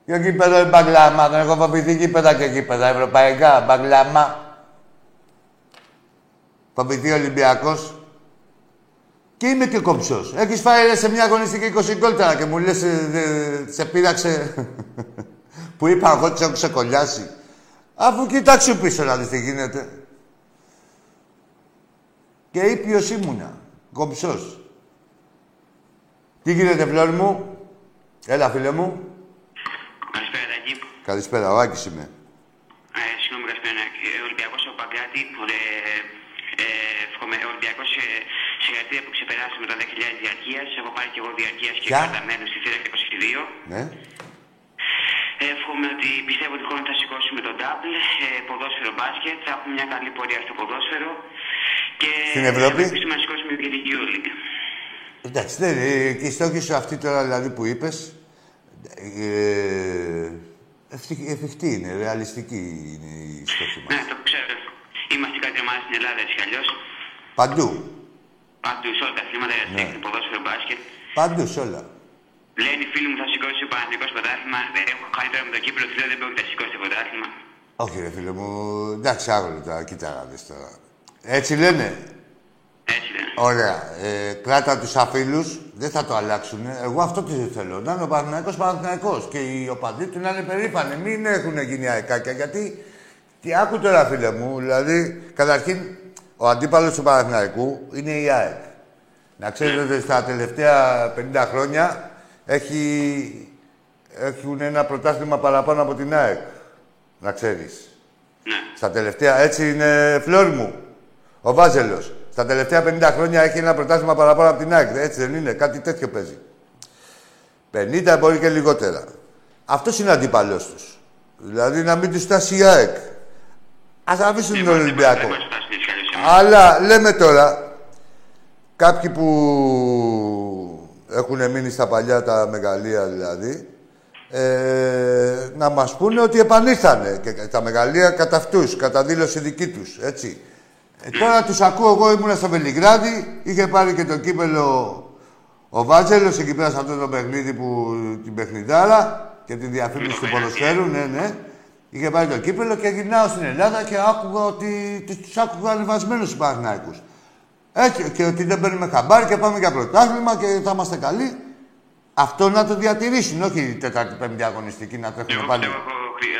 Για γήπεδο είναι μπαγκλάμα. Δεν έχω φοβηθεί γήπεδα και γήπεδα ευρωπαϊκά. Μπαγκλάμα. Φοβηθεί Ολυμπιακός. Και είμαι και κομψός. Έχεις φάει ρε, σε μια αγωνιστική 20 γκολ τώρα και μου λες ε, δε- σε πείραξε που είπα εγώ τις έχω ξεκολλιάσει. Αφού κοιτάξου πίσω να δεις τι γίνεται. Και ήπιος ήμουνα. Κομψός. Τι γίνεται, φλόρ μου; Έλα, φίλε μου. Καλησπέρα, Τάκη. Καλησπέρα, ο Άκης είμαι. Ε, συγγνώμη, καλησπέρα. Ε, Ολυμπιακός από Παγκράτη. Ε, ε, εύχομαι, Ολυμπιακός ε, συγχαρητήρια που ξεπεράσαμε τα 10.000 διαρκείας. Έχω πάρει και εγώ διαρκείας και Ποια; κραταμένο στη θύρα 22. Ναι. Εύχομαι ότι πιστεύω ότι χρόνο θα σηκώσουμε τον double, ε, ποδόσφαιρο μπάσκετ, θα έχουμε μια καλή πορεία στο ποδόσφαιρο και Στην Ευρώπη; θα ελπίσουμε να σηκώσουμε και την Euroleague. Εντάξει, δεν, ε, και η στόχη σου αυτή τώρα δηλαδή που είπες, ε, ευτυχ- εφικτή είναι, ρεαλιστική είναι η στόχη μας. Ναι, το ξέρω. Είμαστε κάτι ομάδα στην Ελλάδα έτσι κι αλλιώς. Παντού. Πάντου σε όλα τα αθλήματα, Ναι. ναι. ποδόσφαιρο μπάσκετ. Παντού, σε όλα. Λένε οι φίλοι μου θα σηκώσει ο Παναθηναϊκός πρωτάθλημα. Δεν έχω κάνει τώρα με το κύπελο, φίλο δεν πρόκειται να σηκώσει το πρωτάθλημα. Όχι ρε φίλε μου, εντάξει άγωλο τώρα, κοίτα να δεις τώρα. Έτσι λένε; Έτσι λένε. Ωραία. Ε, κράτα τους αφίλους, δεν θα το αλλάξουν. Εγώ αυτό τι θέλω. Να είναι ο Παναθηναϊκός Παναθηναϊκός και οι οπαδοί του να είναι περήφανοι. Μην έχουν γίνει αεκάκια γιατί. Τι άκου τώρα, φίλε μου, δηλαδή, καταρχήν, ο αντίπαλος του Παναθηναϊκού είναι η ΑΕΚ. Να ξέρετε ότι στα τελευταία 50 χρόνια έχει, έχουν ένα πρωτάθλημα παραπάνω από την ΑΕΚ. Να ξέρεις. Ναι. Στα τελευταία, έτσι είναι φλόρ μου. Ο Βάζελος. Στα τελευταία 50 χρόνια έχει ένα πρωτάθλημα παραπάνω από την ΑΕΚ. Έτσι δεν είναι, κάτι τέτοιο παίζει. 50 μπορεί και λιγότερα. Αυτός είναι αντίπαλό τους. Δηλαδή να μην τους φτάσει η ΑΕΚ. Α αφήσουν τον Ολυμπιακό. Δεν μας φτάσει έτσι κι αλλιώς εμείς. Αλλά λέμε τώρα, κάποιοι που έχουν μείνει στα παλιά τα μεγαλεία δηλαδή, ε, να μας πούνε ότι επανήλθανε και τα μεγαλεία κατά αυτούς, κατά δήλωση δική τους, έτσι. Ε, τώρα τους ακούω, εγώ ήμουνα στο Βελιγράδι, είχε πάρει και το κύπελο ο Βάτζελος εκεί πέρα σε αυτό το παιχνίδι που την παιχνιδάρα και τη διαφήμιση του ποδοσφαίρου, ναι, ναι. Είχε πάρει το κύπελο και γυρνάω στην Ελλάδα και άκουγα ότι τους άκουγα ανεβασμένους τους Παναθηναϊκούς. Έτσι, και ότι δεν παίρνουμε χαμπάρι και πάμε για πρωτάθλημα και θα είμαστε καλοί. Αυτό να το διατηρήσουν, όχι η Τετάρτη Πέμπτη αγωνιστική να τρέχουμε Εγώ πάλι. πιστεύω από,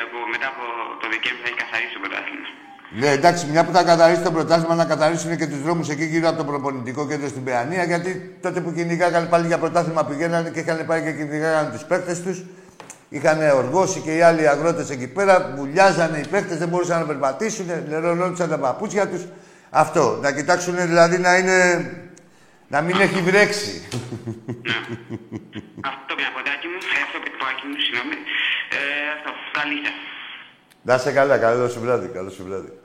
από, μετά από το Δεκέμβρη θα έχει καθαρίσει το πρωτάθλημα. Ναι, εντάξει, μια που θα καθαρίσει το πρωτάθλημα να καθαρίσουν και του δρόμου εκεί γύρω από το προπονητικό κέντρο στην Παιανία. Γιατί τότε που κυνηγάγανε πάλι για πρωτάθλημα πηγαίνανε και είχαν πάει και κυνηγάγανε του παίχτε του. Είχαν οργώσει και οι άλλοι αγρότε εκεί πέρα. Βουλιάζανε οι παίχτε, δεν μπορούσαν να περπατήσουν. Λερωνόντουσαν τα παπούτσια του. Αυτό. Να κοιτάξουν δηλαδή να είναι. να μην έχει βρέξει. Αυτό πια ποντάκι μου, ε, αυτό πιτπάκι μου, συγγνώμη. Ε, αυτό, καλή σας. Να είσαι καλά, καλό σου βράδυ, καλό σου βράδυ.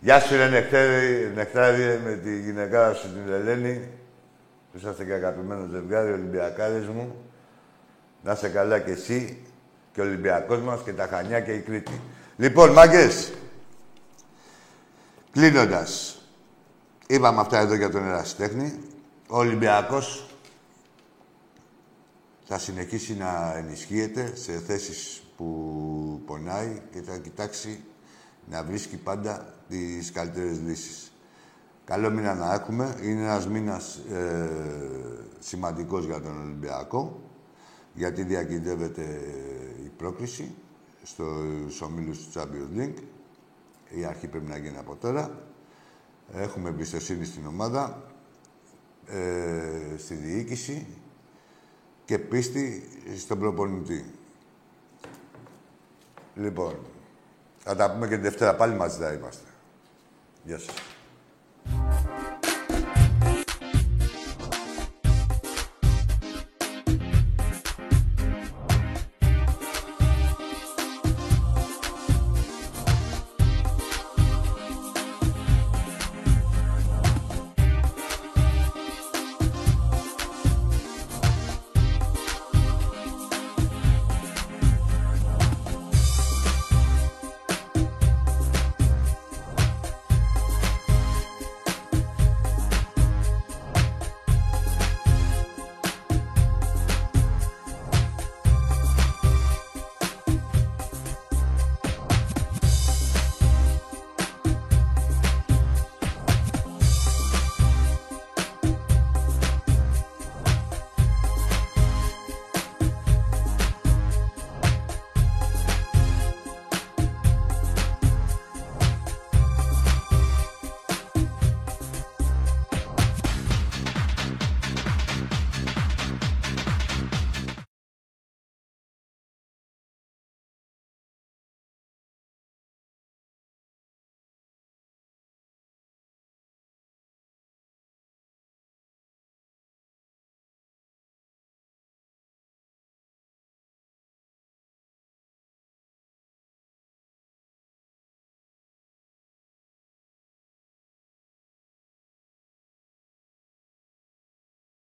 Γεια σου, ρε Νεκτάρι, Νεκτάρι, με τη γυναικά σου την Ελένη. Που είσαστε και αγαπημένος ζευγάρι, Ολυμπιακάρες μου. Να είσαι καλά κι εσύ και ο Ολυμπιακός μας και τα Χανιά και η Κρήτη. Λοιπόν, μάγκες, κλείνοντας, είπαμε αυτά εδώ για τον ερασιτέχνη. Ο Ολυμπιακός θα συνεχίσει να ενισχύεται σε θέσεις που πονάει και θα κοιτάξει να βρίσκει πάντα τις καλύτερες λύσεις. Καλό μήνα να έχουμε. Είναι ένας μήνας ε, σημαντικός για τον Ολυμπιακό, γιατί διακυδεύεται η πρόκληση στους ομίλους του Champions League. Η αρχή πρέπει να γίνει από τώρα. Έχουμε εμπιστοσύνη στην ομάδα, ε, στη διοίκηση και πίστη στον προπονητή. Λοιπόν, θα τα πούμε και την Δευτέρα. Πάλι μαζί θα είμαστε. Γεια σας.